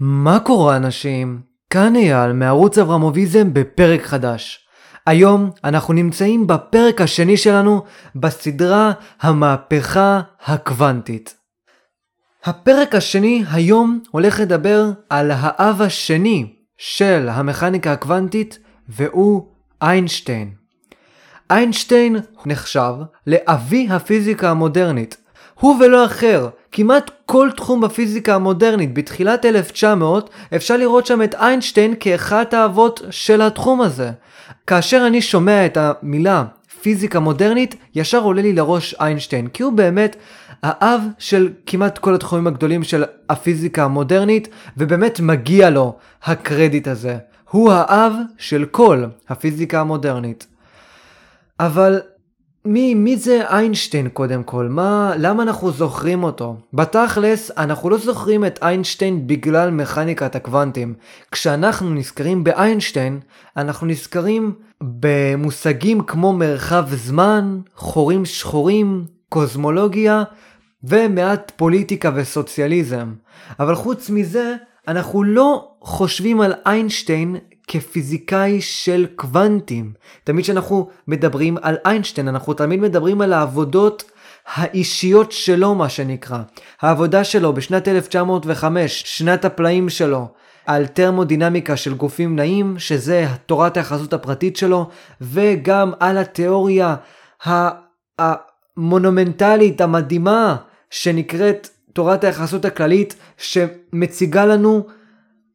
מה קורה אנשים? כאן אייל מערוץ אברמוביזם בפרק חדש. היום אנחנו נמצאים בפרק השני שלנו בסדרה המהפכה הקוונטית. הפרק השני היום הולך לדבר על האב השני של המכניקה הקוונטית והוא איינשטיין. איינשטיין נחשב לאבי הפיזיקה המודרנית. הוא ולא אחר, כמעט כל תחום בפיזיקה המודרנית בתחילת 1900 אפשר לראות שם את איינשטיין כאחת האבות של התחום הזה. כאשר אני שומע את המילה פיזיקה מודרנית, ישר עולה לי לראש איינשטיין, כי הוא באמת האב של כמעט כל התחומים הגדולים של הפיזיקה המודרנית, ובאמת מגיע לו הקרדיט הזה. הוא האב של כל הפיזיקה המודרנית. אבל מי, מי זה איינשטיין קודם כל? מה, למה אנחנו זוכרים אותו? בתכלס, אנחנו לא זוכרים את איינשטיין בגלל מכניקת הקוונטים. כשאנחנו נזכרים באיינשטיין, אנחנו נזכרים במושגים כמו מרחב זמן, חורים שחורים, קוסמולוגיה, ומעט פוליטיקה וסוציאליזם. אבל חוץ מזה, אנחנו לא חושבים על איינשטיין כפיזיקאי של קוונטים. תמיד כשאנחנו מדברים על איינשטיין, אנחנו תמיד מדברים על העבודות האישיות שלו, מה שנקרא. העבודה שלו בשנת 1905, שנת הפלאים שלו, על טרמודינמיקה של גופים נעים, שזה תורת היחסות הפרטית שלו, וגם על התיאוריה המונומנטלית, המדהימה, שנקראת תורת היחסות הכללית, שמציגה לנו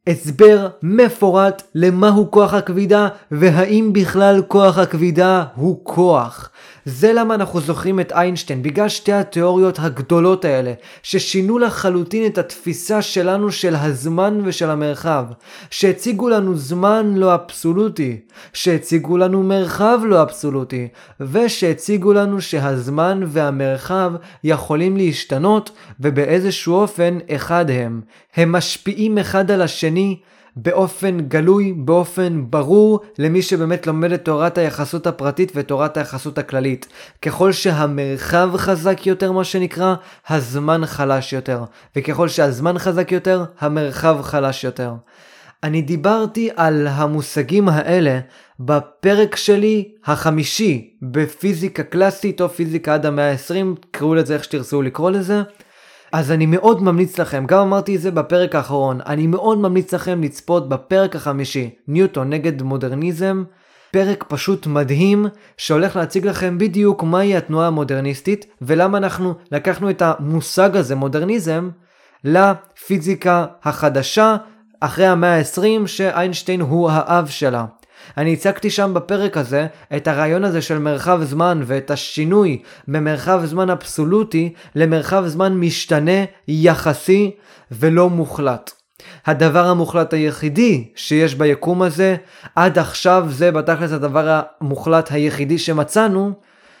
הסבר מפורט למהו כוח הכבידה והאם בכלל כוח הכבידה הוא כוח. זה למה אנחנו זוכרים את איינשטיין, בגלל שתי התיאוריות הגדולות האלה, ששינו לחלוטין את התפיסה שלנו של הזמן ושל המרחב, שהציגו לנו זמן לא אבסולוטי, שהציגו לנו מרחב לא אבסולוטי, ושהציגו לנו שהזמן והמרחב יכולים להשתנות, ובאיזשהו אופן אחד הם. הם משפיעים אחד על השני, באופן גלוי, באופן ברור, למי שבאמת לומד את תורת היחסות הפרטית ותורת היחסות הכללית. ככל שהמרחב חזק יותר, מה שנקרא, הזמן חלש יותר. וככל שהזמן חזק יותר, המרחב חלש יותר. אני דיברתי על המושגים האלה בפרק שלי החמישי בפיזיקה קלאסית או פיזיקה עד המאה ה-20, קראו לזה איך שתרצו לקרוא לזה. אז אני מאוד ממליץ לכם, גם אמרתי את זה בפרק האחרון, אני מאוד ממליץ לכם לצפות בפרק החמישי, ניוטון נגד מודרניזם, פרק פשוט מדהים, שהולך להציג לכם בדיוק מהי התנועה המודרניסטית, ולמה אנחנו לקחנו את המושג הזה, מודרניזם, לפיזיקה החדשה, אחרי המאה ה-20, שאיינשטיין הוא האב שלה. אני הצגתי שם בפרק הזה את הרעיון הזה של מרחב זמן ואת השינוי ממרחב זמן אבסולוטי למרחב זמן משתנה, יחסי ולא מוחלט. הדבר המוחלט היחידי שיש ביקום הזה, עד עכשיו זה בתכלס הדבר המוחלט היחידי שמצאנו,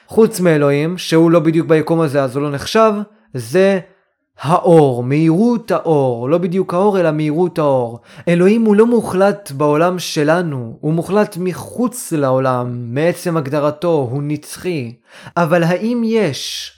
חוץ מאלוהים, שהוא לא בדיוק ביקום הזה אז הוא לא נחשב, זה האור, מהירות האור, לא בדיוק האור אלא מהירות האור. אלוהים הוא לא מוחלט בעולם שלנו, הוא מוחלט מחוץ לעולם, מעצם הגדרתו, הוא נצחי. אבל האם יש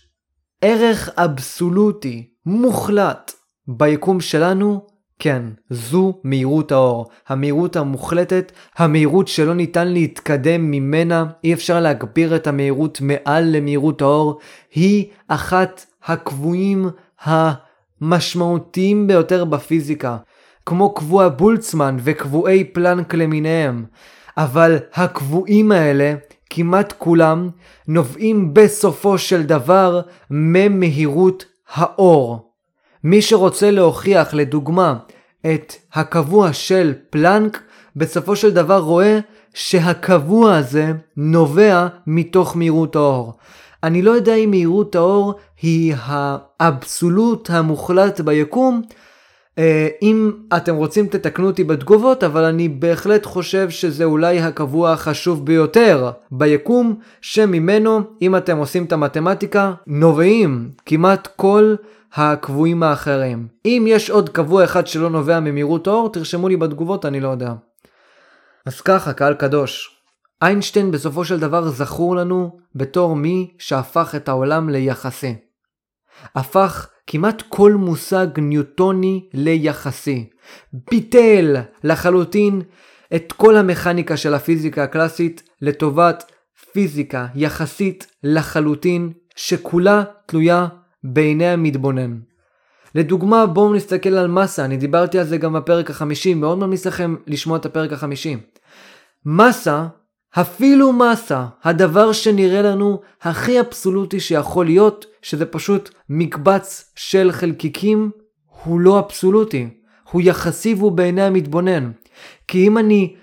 ערך אבסולוטי, מוחלט, ביקום שלנו? כן, זו מהירות האור, המהירות המוחלטת, המהירות שלא ניתן להתקדם ממנה, אי אפשר להגביר את המהירות מעל למהירות האור, היא אחת הקבועים המשמעותיים ביותר בפיזיקה, כמו קבוע בולצמן וקבועי פלנק למיניהם, אבל הקבועים האלה, כמעט כולם, נובעים בסופו של דבר ממהירות האור. מי שרוצה להוכיח לדוגמה את הקבוע של פלנק, בסופו של דבר רואה שהקבוע הזה נובע מתוך מהירות האור. אני לא יודע אם מהירות האור היא האבסולוט המוחלט ביקום. אה, אם אתם רוצים תתקנו אותי בתגובות, אבל אני בהחלט חושב שזה אולי הקבוע החשוב ביותר ביקום, שממנו, אם אתם עושים את המתמטיקה, נובעים כמעט כל הקבועים האחרים. אם יש עוד קבוע אחד שלא נובע ממהירות האור, תרשמו לי בתגובות, אני לא יודע. אז ככה, קהל קדוש. איינשטיין בסופו של דבר זכור לנו בתור מי שהפך את העולם ליחסי. הפך כמעט כל מושג ניוטוני ליחסי. ביטל לחלוטין את כל המכניקה של הפיזיקה הקלאסית לטובת פיזיקה יחסית לחלוטין שכולה תלויה בעיני המתבונן. לדוגמה בואו נסתכל על מסה, אני דיברתי על זה גם בפרק החמישי, מאוד ממליץ לכם לשמוע את הפרק החמישי. מסה, אפילו מסה, הדבר שנראה לנו הכי אבסולוטי שיכול להיות, שזה פשוט מקבץ של חלקיקים, הוא לא אבסולוטי, הוא יחסי והוא בעיני המתבונן. כי אם אני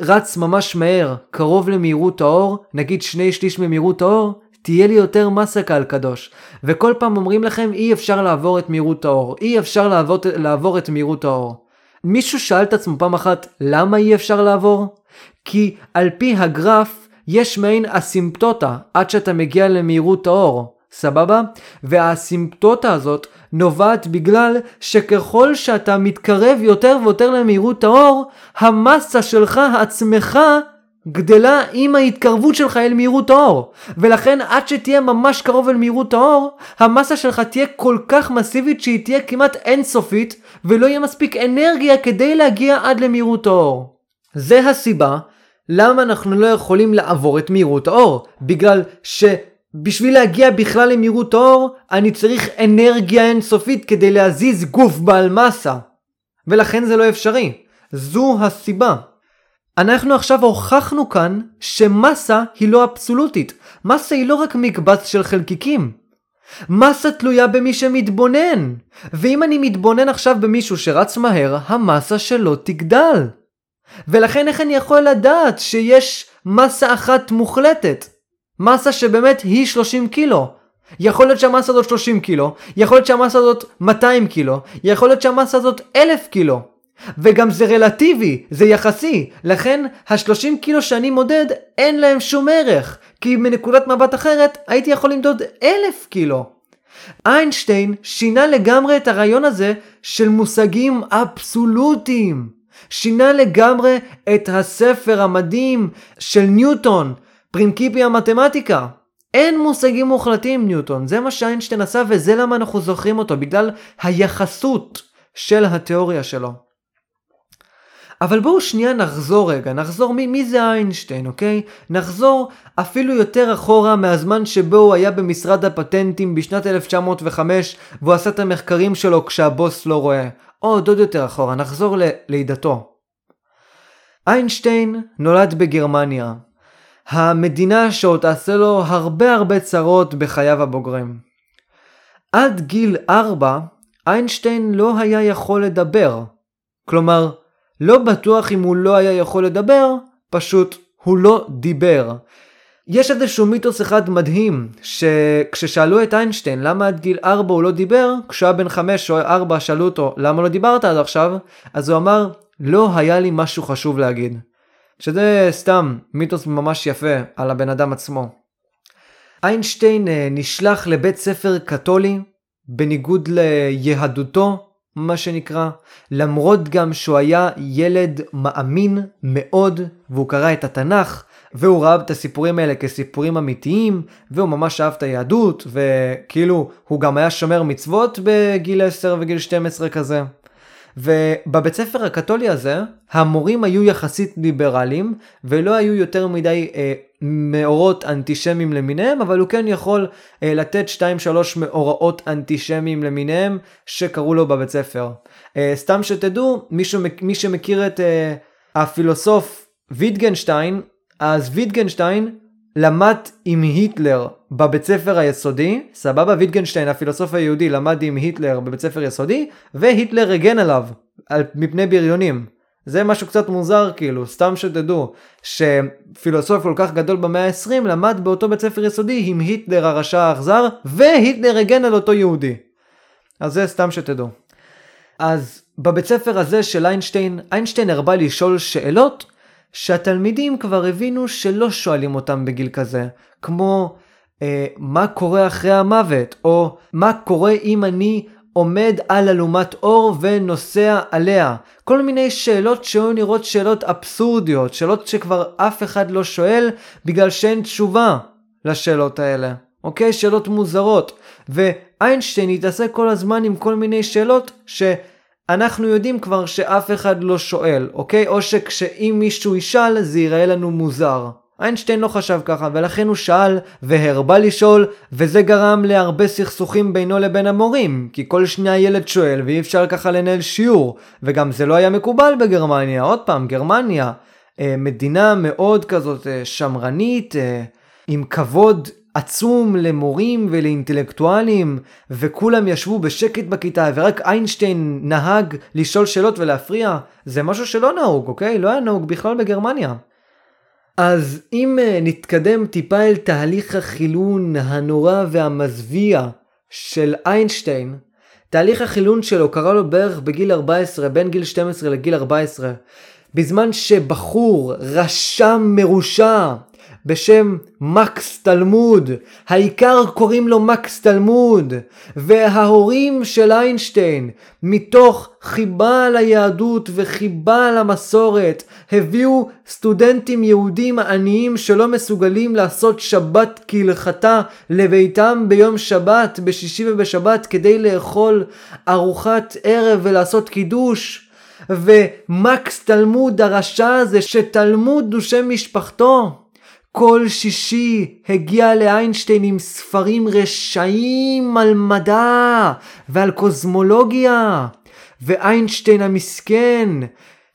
רץ ממש מהר, קרוב למהירות האור, נגיד שני שליש ממהירות האור, תהיה לי יותר מסה קהל קדוש. וכל פעם אומרים לכם אי אפשר לעבור את מהירות האור, אי אפשר לעבור, לעבור את מהירות האור. מישהו שאל את עצמו פעם אחת למה אי אפשר לעבור? כי על פי הגרף יש מעין אסימפטוטה עד שאתה מגיע למהירות האור, סבבה? והאסימפטוטה הזאת נובעת בגלל שככל שאתה מתקרב יותר ויותר למהירות האור, המסה שלך עצמך גדלה עם ההתקרבות שלך אל מהירות האור. ולכן עד שתהיה ממש קרוב אל מהירות האור, המסה שלך תהיה כל כך מסיבית שהיא תהיה כמעט אינסופית, ולא יהיה מספיק אנרגיה כדי להגיע עד למהירות האור. זה הסיבה למה אנחנו לא יכולים לעבור את מהירות האור. בגלל שבשביל להגיע בכלל למהירות האור, אני צריך אנרגיה אינסופית כדי להזיז גוף בעל מסה. ולכן זה לא אפשרי. זו הסיבה. אנחנו עכשיו הוכחנו כאן שמסה היא לא אבסולוטית. מסה היא לא רק מקבץ של חלקיקים. מסה תלויה במי שמתבונן. ואם אני מתבונן עכשיו במישהו שרץ מהר, המסה שלו תגדל. ולכן איך אני יכול לדעת שיש מסה אחת מוחלטת? מסה שבאמת היא 30 קילו. יכול להיות שהמסה הזאת 30 קילו, יכול להיות שהמסה הזאת 200 קילו, יכול להיות שהמסה הזאת 1000 קילו. וגם זה רלטיבי, זה יחסי, לכן ה-30 קילו שאני מודד אין להם שום ערך, כי מנקודת מבט אחרת הייתי יכול למדוד 1000 קילו. איינשטיין שינה לגמרי את הרעיון הזה של מושגים אבסולוטיים. שינה לגמרי את הספר המדהים של ניוטון, פרינקיפי המתמטיקה. אין מושגים מוחלטים ניוטון, זה מה שאיינשטיין עשה וזה למה אנחנו זוכרים אותו, בגלל היחסות של התיאוריה שלו. אבל בואו שנייה נחזור רגע, נחזור מי, מי זה איינשטיין, אוקיי? נחזור אפילו יותר אחורה מהזמן שבו הוא היה במשרד הפטנטים בשנת 1905 והוא עשה את המחקרים שלו כשהבוס לא רואה. עוד עוד יותר אחורה, נחזור ללידתו. איינשטיין נולד בגרמניה, המדינה שעוד תעשה לו הרבה הרבה צרות בחייו הבוגרים. עד גיל 4, איינשטיין לא היה יכול לדבר. כלומר, לא בטוח אם הוא לא היה יכול לדבר, פשוט הוא לא דיבר. יש איזשהו מיתוס אחד מדהים, שכששאלו את איינשטיין למה עד גיל 4 הוא לא דיבר, כשהוא היה בן 5 או 4 שאלו אותו למה לא דיברת עד עכשיו, אז הוא אמר לא היה לי משהו חשוב להגיד. שזה סתם מיתוס ממש יפה על הבן אדם עצמו. איינשטיין אה, נשלח לבית ספר קתולי בניגוד ליהדותו מה שנקרא, למרות גם שהוא היה ילד מאמין מאוד, והוא קרא את התנ"ך, והוא ראה את הסיפורים האלה כסיפורים אמיתיים, והוא ממש אהב את היהדות, וכאילו הוא גם היה שומר מצוות בגיל 10 וגיל 12 כזה. ובבית ספר הקתולי הזה, המורים היו יחסית ליברליים, ולא היו יותר מדי אה, מאורות אנטישמיים למיניהם, אבל הוא כן יכול אה, לתת 2-3 מאורעות אנטישמיים למיניהם שקרו לו בבית ספר. אה, סתם שתדעו, מישהו, מי שמכיר את אה, הפילוסוף ויטגנשטיין, אז ויטגנשטיין למד עם היטלר בבית ספר היסודי, סבבה, ויטגנשטיין הפילוסוף היהודי למד עם היטלר בבית ספר יסודי, והיטלר הגן עליו על, מפני בריונים. זה משהו קצת מוזר כאילו, סתם שתדעו שפילוסוף כל כך גדול במאה ה-20 למד באותו בית ספר יסודי עם היטלר הרשע האכזר, והיטלר הגן על אותו יהודי. אז זה סתם שתדעו. אז בבית ספר הזה של איינשטיין, איינשטיין הרבה לשאול שאלות שהתלמידים כבר הבינו שלא שואלים אותם בגיל כזה, כמו אה, מה קורה אחרי המוות, או מה קורה אם אני עומד על אלומת אור ונוסע עליה. כל מיני שאלות שהיו נראות שאלות אבסורדיות, שאלות שכבר אף אחד לא שואל בגלל שאין תשובה לשאלות האלה. אוקיי? שאלות מוזרות. ואיינשטיין התעסק כל הזמן עם כל מיני שאלות שאנחנו יודעים כבר שאף אחד לא שואל, אוקיי? או שכשאם מישהו ישאל זה ייראה לנו מוזר. איינשטיין לא חשב ככה, ולכן הוא שאל והרבה לשאול, וזה גרם להרבה סכסוכים בינו לבין המורים, כי כל שנייה ילד שואל ואי אפשר ככה לנהל שיעור, וגם זה לא היה מקובל בגרמניה, עוד פעם, גרמניה, אה, מדינה מאוד כזאת אה, שמרנית, אה, עם כבוד עצום למורים ולאינטלקטואלים, וכולם ישבו בשקט בכיתה, ורק איינשטיין נהג לשאול שאלות ולהפריע, זה משהו שלא נהוג, אוקיי? לא היה נהוג בכלל בגרמניה. אז אם אה, נתקדם טיפה אל תהליך החילון הנורא והמזוויע של איינשטיין, תהליך החילון שלו קרה לו בערך בגיל 14, בין גיל 12 לגיל 14, בזמן שבחור רשם מרושע בשם מקס תלמוד, העיקר קוראים לו מקס תלמוד, וההורים של איינשטיין, מתוך חיבה ליהדות וחיבה למסורת, הביאו סטודנטים יהודים עניים שלא מסוגלים לעשות שבת כהלכתה לביתם ביום שבת, בשישי ובשבת, כדי לאכול ארוחת ערב ולעשות קידוש. ומקס תלמוד הרשע הזה שתלמוד הוא שם משפחתו כל שישי הגיע לאיינשטיין עם ספרים רשעים על מדע ועל קוסמולוגיה, ואיינשטיין המסכן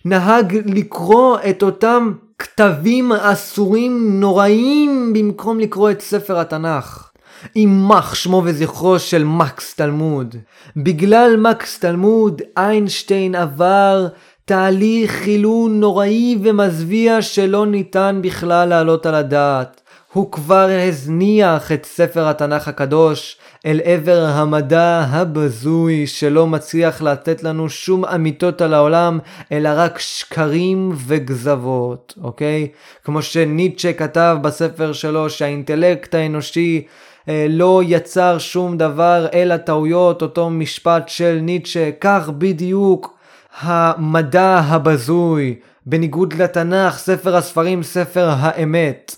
נהג לקרוא את אותם כתבים אסורים נוראים במקום לקרוא את ספר התנ"ך. יימח שמו וזכרו של מקס תלמוד. בגלל מקס תלמוד איינשטיין עבר תהליך חילון נוראי ומזוויע שלא ניתן בכלל להעלות על הדעת. הוא כבר הזניח את ספר התנ"ך הקדוש אל עבר המדע הבזוי שלא מצליח לתת לנו שום אמיתות על העולם, אלא רק שקרים וגזבות, אוקיי? כמו שניטשה כתב בספר שלו שהאינטלקט האנושי אה, לא יצר שום דבר אלא טעויות, אותו משפט של ניטשה, כך בדיוק המדע הבזוי, בניגוד לתנ"ך, ספר הספרים, ספר האמת.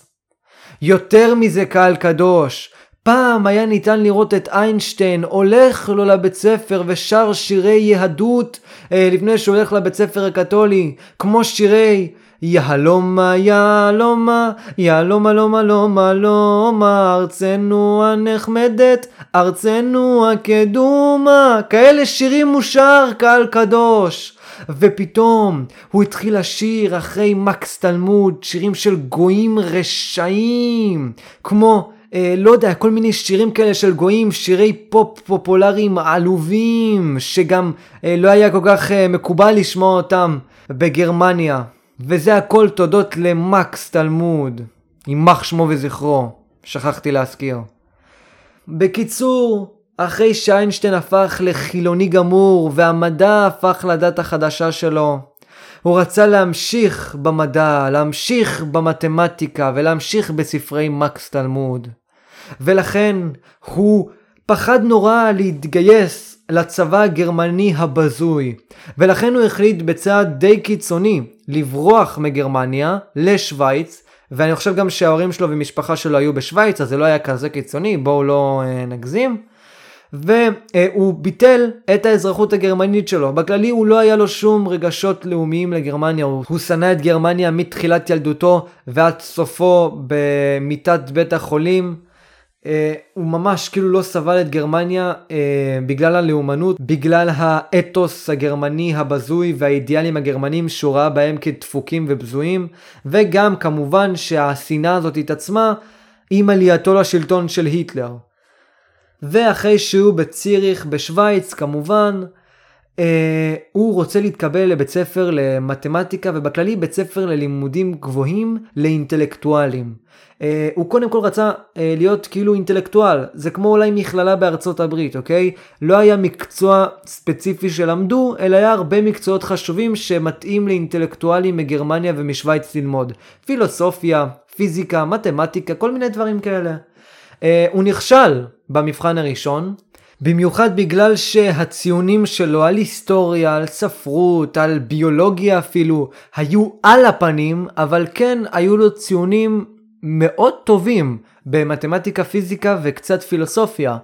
יותר מזה קהל קדוש, פעם היה ניתן לראות את איינשטיין הולך לו לבית ספר ושר שירי יהדות אה, לפני שהוא הולך לבית ספר הקתולי, כמו שירי יהלומה יהלומה יהלומה לומה לומה לומה ארצנו הנחמדת ארצנו הקדומה כאלה שירים מושר קהל קדוש ופתאום הוא התחיל לשיר אחרי מקס תלמוד שירים של גויים רשעים כמו אה, לא יודע, כל מיני שירים כאלה של גויים, שירי פופ פופולריים עלובים, שגם אה, לא היה כל כך אה, מקובל לשמוע אותם בגרמניה. וזה הכל תודות למקס תלמוד, יימח שמו וזכרו, שכחתי להזכיר. בקיצור, אחרי שאיינשטיין הפך לחילוני גמור והמדע הפך לדת החדשה שלו, הוא רצה להמשיך במדע, להמשיך במתמטיקה ולהמשיך בספרי מקס תלמוד. ולכן הוא פחד נורא להתגייס לצבא הגרמני הבזוי, ולכן הוא החליט בצעד די קיצוני לברוח מגרמניה לשוויץ, ואני חושב גם שההורים שלו ומשפחה שלו היו בשוויץ, אז זה לא היה כזה קיצוני, בואו לא אה, נגזים. והוא ביטל את האזרחות הגרמנית שלו. בכללי הוא לא היה לו שום רגשות לאומיים לגרמניה, הוא, שנא את גרמניה מתחילת ילדותו ועד סופו במיטת בית החולים. Uh, הוא ממש כאילו לא סבל את גרמניה uh, בגלל הלאומנות, בגלל האתוס הגרמני הבזוי והאידיאלים הגרמנים שהוא ראה בהם כדפוקים ובזויים, וגם כמובן שהשנאה הזאת התעצמה עם עלייתו לשלטון של היטלר. ואחרי שהוא בציריך בשוויץ כמובן, uh, הוא רוצה להתקבל לבית ספר למתמטיקה ובכללי בית ספר ללימודים גבוהים לאינטלקטואלים. Uh, הוא קודם כל רצה uh, להיות כאילו אינטלקטואל, זה כמו אולי מכללה בארצות הברית, אוקיי? לא היה מקצוע ספציפי שלמדו, אלא היה הרבה מקצועות חשובים שמתאים לאינטלקטואלים מגרמניה ומשוויץ ללמוד. פילוסופיה, פיזיקה, מתמטיקה, כל מיני דברים כאלה. Uh, הוא נכשל במבחן הראשון, במיוחד בגלל שהציונים שלו על היסטוריה, על ספרות, על ביולוגיה אפילו, היו על הפנים, אבל כן היו לו ציונים מאוד טובים במתמטיקה, פיזיקה וקצת פילוסופיה.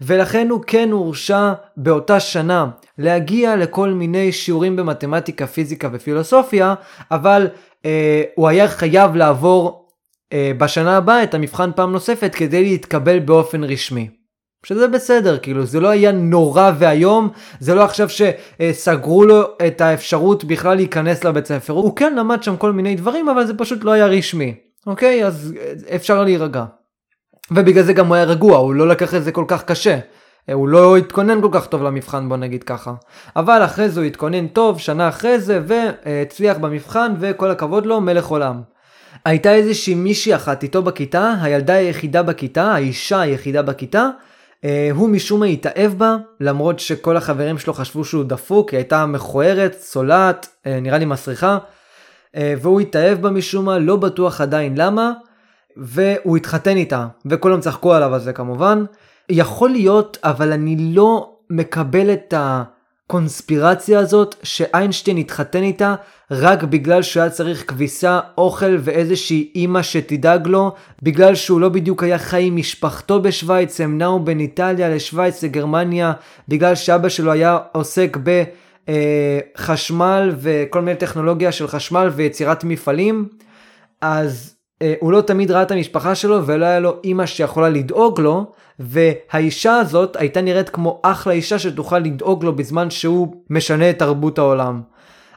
ולכן הוא כן הורשע באותה שנה להגיע לכל מיני שיעורים במתמטיקה, פיזיקה ופילוסופיה, אבל אה, הוא היה חייב לעבור אה, בשנה הבאה את המבחן פעם נוספת כדי להתקבל באופן רשמי. שזה בסדר, כאילו זה לא היה נורא ואיום, זה לא עכשיו שסגרו לו את האפשרות בכלל להיכנס לבית ספר, הוא כן למד שם כל מיני דברים, אבל זה פשוט לא היה רשמי, אוקיי? אז אה, אפשר להירגע. ובגלל זה גם הוא היה רגוע, הוא לא לקח את זה כל כך קשה. אה, הוא לא התכונן כל כך טוב למבחן בוא נגיד ככה. אבל אחרי זה הוא התכונן טוב שנה אחרי זה והצליח במבחן וכל הכבוד לו מלך עולם. הייתה איזושהי מישהי אחת איתו בכיתה, הילדה היחידה בכיתה, האישה היחידה בכיתה, אה, הוא משום מה התאהב בה, למרות שכל החברים שלו חשבו שהוא דפוק, היא הייתה מכוערת, צולעת, אה, נראה לי מסריחה, והוא התאהב בה משום מה, לא בטוח עדיין למה, והוא התחתן איתה, וכולם צחקו עליו על זה כמובן. יכול להיות, אבל אני לא מקבל את הקונספירציה הזאת שאיינשטיין התחתן איתה רק בגלל שהוא היה צריך כביסה, אוכל ואיזושהי אימא שתדאג לו, בגלל שהוא לא בדיוק היה חי עם משפחתו בשוויץ, הם נעו בין איטליה לשוויץ לגרמניה, בגלל שאבא שלו היה עוסק ב... חשמל וכל מיני טכנולוגיה של חשמל ויצירת מפעלים, אז אה, הוא לא תמיד ראה את המשפחה שלו ולא היה לו אימא שיכולה לדאוג לו, והאישה הזאת הייתה נראית כמו אחלה אישה שתוכל לדאוג לו בזמן שהוא משנה את תרבות העולם.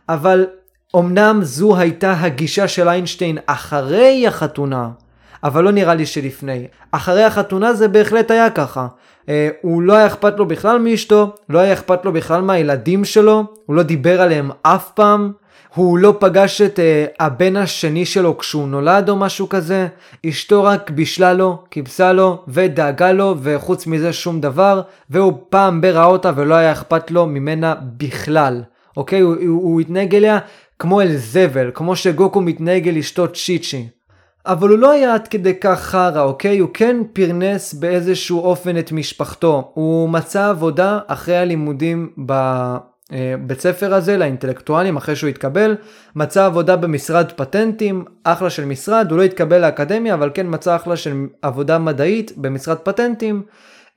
אבל אמנם זו הייתה הגישה של איינשטיין אחרי החתונה, אבל לא נראה לי שלפני. אחרי החתונה זה בהחלט היה ככה. אה, הוא לא היה אכפת לו בכלל מאשתו, לא היה אכפת לו בכלל מהילדים שלו, הוא לא דיבר עליהם אף פעם. הוא לא פגש את uh, הבן השני שלו כשהוא נולד או משהו כזה, אשתו רק בישלה לו, כיבסה לו ודאגה לו וחוץ מזה שום דבר, והוא פעם בראה אותה ולא היה אכפת לו ממנה בכלל. אוקיי? הוא, הוא, הוא התנהג אליה כמו אל זבל, כמו שגוקו מתנהג אל אשתו צ'יצ'י. אבל הוא לא היה עד כדי כך חרא, אוקיי? הוא כן פרנס באיזשהו אופן את משפחתו. הוא מצא עבודה אחרי הלימודים ב... אה, ספר הזה לאינטלקטואלים אחרי שהוא התקבל, מצא עבודה במשרד פטנטים, אחלה של משרד, הוא לא התקבל לאקדמיה אבל כן מצא אחלה של עבודה מדעית במשרד פטנטים.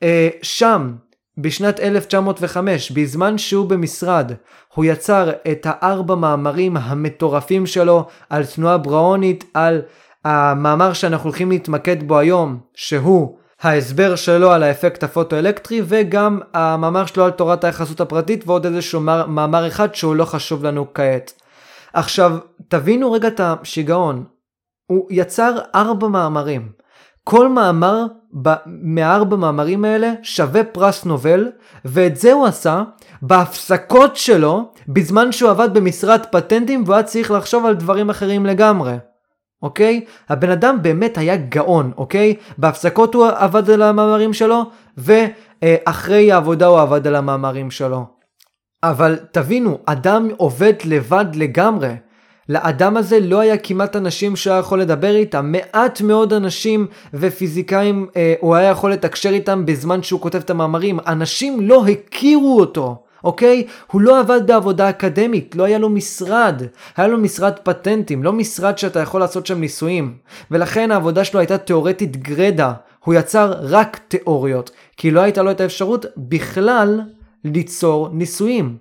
אה, שם, בשנת 1905, בזמן שהוא במשרד, הוא יצר את הארבע מאמרים המטורפים שלו על תנועה בראונית, על המאמר שאנחנו הולכים להתמקד בו היום, שהוא ההסבר שלו על האפקט הפוטואלקטרי וגם המאמר שלו על תורת היחסות הפרטית ועוד איזשהו מאמר אחד שהוא לא חשוב לנו כעת. עכשיו תבינו רגע את השיגעון, הוא יצר ארבע מאמרים. כל מאמר ב- מהארבע מאמרים האלה שווה פרס נובל ואת זה הוא עשה בהפסקות שלו בזמן שהוא עבד במשרד פטנטים והוא היה צריך לחשוב על דברים אחרים לגמרי. אוקיי? הבן אדם באמת היה גאון, אוקיי? בהפסקות הוא עבד על המאמרים שלו, ואחרי העבודה הוא עבד על המאמרים שלו. אבל תבינו, אדם עובד לבד לגמרי. לאדם הזה לא היה כמעט אנשים שהיה יכול לדבר איתם, מעט מאוד אנשים ופיזיקאים אה, הוא היה יכול לתקשר איתם בזמן שהוא כותב את המאמרים, אנשים לא הכירו אותו. אוקיי? הוא לא עבד בעבודה אקדמית, לא היה לו משרד. היה לו משרד פטנטים, לא משרד שאתה יכול לעשות שם ניסויים. ולכן העבודה שלו הייתה תאורטית גרדה. הוא יצר רק תיאוריות, כי לא הייתה לו את האפשרות בכלל ליצור ניסויים.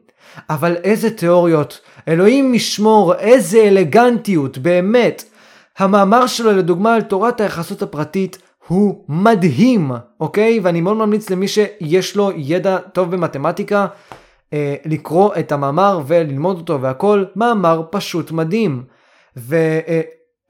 אבל איזה תיאוריות, אלוהים משמור, איזה אלגנטיות, באמת. המאמר שלו לדוגמה על תורת היחסות הפרטית הוא מדהים, אוקיי? ואני מאוד ממליץ למי שיש לו ידע טוב במתמטיקה, אה, לקרוא את המאמר וללמוד אותו והכל, מאמר פשוט מדהים.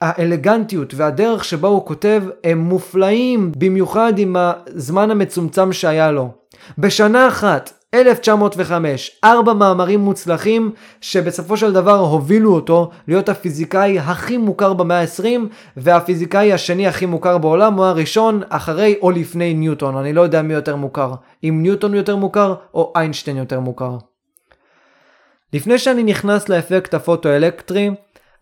והאלגנטיות והדרך שבה הוא כותב הם מופלאים, במיוחד עם הזמן המצומצם שהיה לו. בשנה אחת 1905, ארבע מאמרים מוצלחים שבסופו של דבר הובילו אותו להיות הפיזיקאי הכי מוכר במאה ה-20 והפיזיקאי השני הכי מוכר בעולם הוא הראשון אחרי או לפני ניוטון, אני לא יודע מי יותר מוכר, אם ניוטון יותר מוכר או איינשטיין יותר מוכר. לפני שאני נכנס לאפקט הפוטואלקטרי,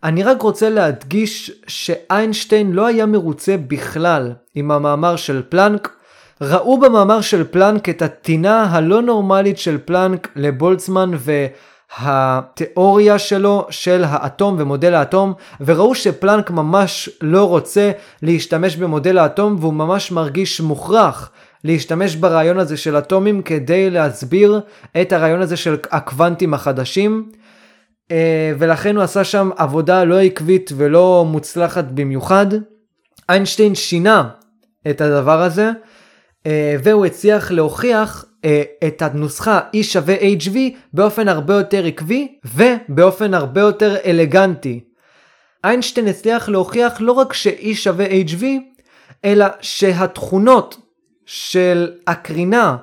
אני רק רוצה להדגיש שאיינשטיין לא היה מרוצה בכלל עם המאמר של פלנק ראו במאמר של פלנק את הטינה הלא נורמלית של פלנק לבולצמן התיאוריה שלו של האטום ומודל האטום, וראו שפלנק ממש לא רוצה להשתמש במודל האטום והוא ממש מרגיש מוכרח להשתמש ברעיון הזה של אטומים כדי להסביר את הרעיון הזה של הקוונטים החדשים. אה, ולכן הוא עשה שם עבודה לא עקבית ולא מוצלחת במיוחד. איינשטיין שינה את הדבר הזה, והוא הצליח להוכיח אה, את הנוסחה E שווה HV באופן הרבה יותר עקבי ובאופן הרבה יותר אלגנטי. איינשטיין הצליח להוכיח לא רק ש-E שווה HV, אלא שהתכונות של הקרינה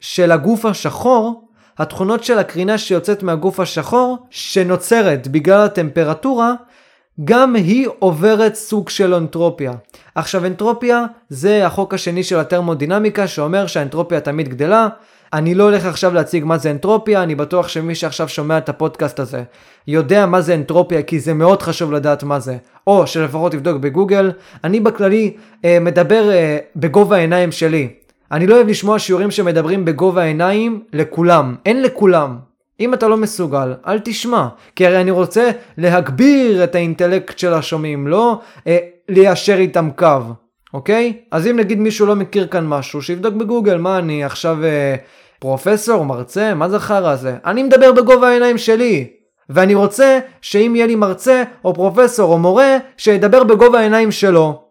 של הגוף השחור, התכונות של הקרינה שיוצאת מהגוף השחור, שנוצרת בגלל הטמפרטורה, גם היא עוברת סוג של אנטרופיה. עכשיו אנטרופיה זה החוק השני של התרמודינמיקה שאומר שהאנטרופיה תמיד גדלה. אני לא הולך עכשיו להציג מה זה אנטרופיה, אני בטוח שמי שעכשיו שומע את הפודקאסט הזה יודע מה זה אנטרופיה כי זה מאוד חשוב לדעת מה זה. או שלפחות תבדוק בגוגל. אני בכללי אה, מדבר אה, בגובה העיניים שלי. אני לא אוהב לשמוע שיעורים שמדברים בגובה העיניים לכולם. אין לכולם. אם אתה לא מסוגל, אל תשמע. כי הרי אני רוצה להגביר את האינטלקט של השומעים, לא אה, ליישר איתם קו, אוקיי? אז אם נגיד מישהו לא מכיר כאן משהו, שיבדוק בגוגל, מה אני עכשיו אה, פרופסור, מרצה, מה זה חרא הזה? אני מדבר בגובה העיניים שלי. ואני רוצה שאם יהיה לי מרצה, או פרופסור, או מורה, שידבר בגובה העיניים שלו.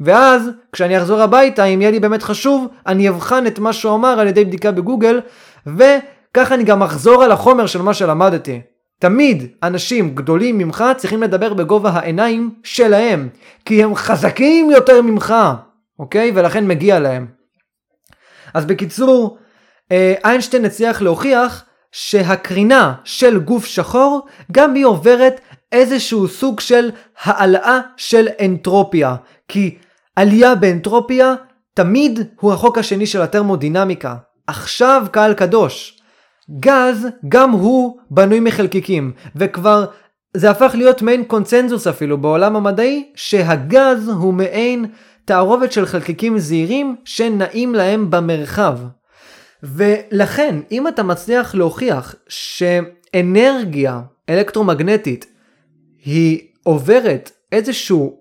ואז, כשאני אחזור הביתה, אם יהיה לי באמת חשוב, אני אבחן את מה שהוא אמר על ידי בדיקה בגוגל, וככה אני גם אחזור על החומר של מה שלמדתי. תמיד אנשים גדולים ממך צריכים לדבר בגובה העיניים שלהם, כי הם חזקים יותר ממך, אוקיי? ולכן מגיע להם. אז בקיצור, אה, איינשטיין הצליח להוכיח שהקרינה של גוף שחור גם היא עוברת איזשהו סוג של העלאה של אנטרופיה. כי עלייה באנטרופיה תמיד הוא החוק השני של התרמודינמיקה. עכשיו קהל קדוש. גז גם הוא בנוי מחלקיקים, וכבר זה הפך להיות מעין קונצנזוס אפילו בעולם המדעי, שהגז הוא מעין תערובת של חלקיקים זעירים שנעים להם במרחב. ולכן, אם אתה מצליח להוכיח שאנרגיה אלקטרומגנטית היא עוברת איזשהו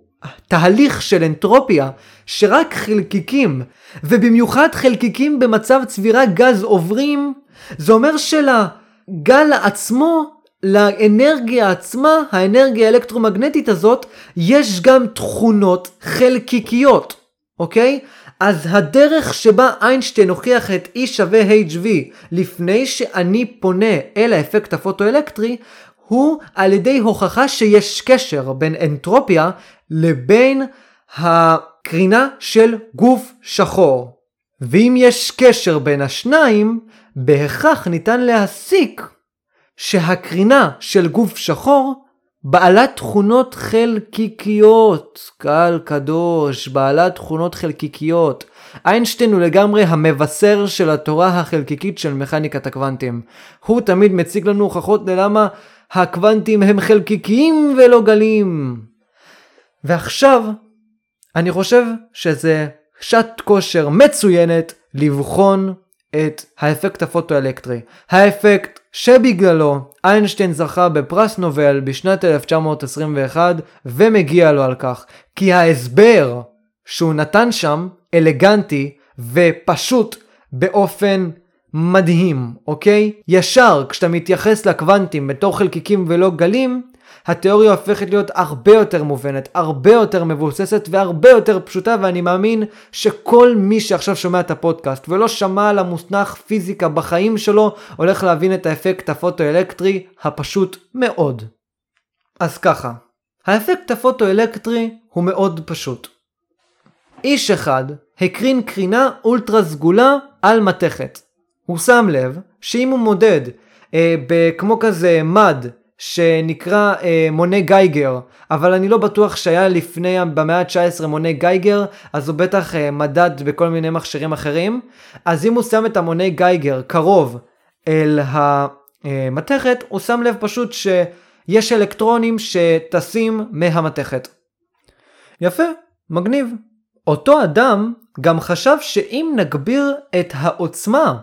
תהליך של אנטרופיה שרק חלקיקים, ובמיוחד חלקיקים במצב צבירה גז עוברים, זה אומר שלגל עצמו, לאנרגיה עצמה, האנרגיה האלקטרומגנטית הזאת, יש גם תכונות חלקיקיות, אוקיי? אז הדרך שבה איינשטיין הוכיח את E שווה HV לפני שאני פונה אל האפקט הפוטואלקטרי, הוא על ידי הוכחה שיש קשר בין אנטרופיה לבין הקרינה של גוף שחור. ואם יש קשר בין השניים, בהכרח ניתן להסיק שהקרינה של גוף שחור בעלת תכונות חלקיקיות, קהל קדוש, בעלת תכונות חלקיקיות. איינשטיין הוא לגמרי המבשר של התורה החלקיקית של מכניקת הקוונטים. הוא תמיד מציג לנו הוכחות ללמה הקוונטים הם חלקיקיים ולא גלים. ועכשיו, אני חושב שזה שעת כושר מצוינת לבחון את האפקט הפוטואלקטרי. האפקט שבגללו איינשטיין זכה בפרס נובל בשנת 1921 ומגיע לו על כך. כי ההסבר שהוא נתן שם אלגנטי ופשוט באופן מדהים, אוקיי? ישר כשאתה מתייחס לקוונטים בתור חלקיקים ולא גלים, התיאוריה הופכת להיות הרבה יותר מובנת, הרבה יותר מבוססת והרבה יותר פשוטה ואני מאמין שכל מי שעכשיו שומע את הפודקאסט ולא שמע על המוסנח פיזיקה בחיים שלו, הולך להבין את האפקט הפוטואלקטרי הפשוט מאוד. אז ככה, האפקט הפוטואלקטרי הוא מאוד פשוט. איש אחד הקרין קרינה אולטרה סגולה על מתכת. הוא שם לב שאם הוא מודד אה, כמו כזה מד שנקרא אה, מונה גייגר, אבל אני לא בטוח שהיה לפני במאה ה-19 מונה גייגר, אז הוא בטח אה, מדד בכל מיני מכשירים אחרים. אז אם הוא שם את המונה גייגר קרוב אל המתכת, הוא שם לב פשוט שיש אלקטרונים שטסים מהמתכת. יפה, מגניב. אותו אדם גם חשב שאם נגביר את העוצמה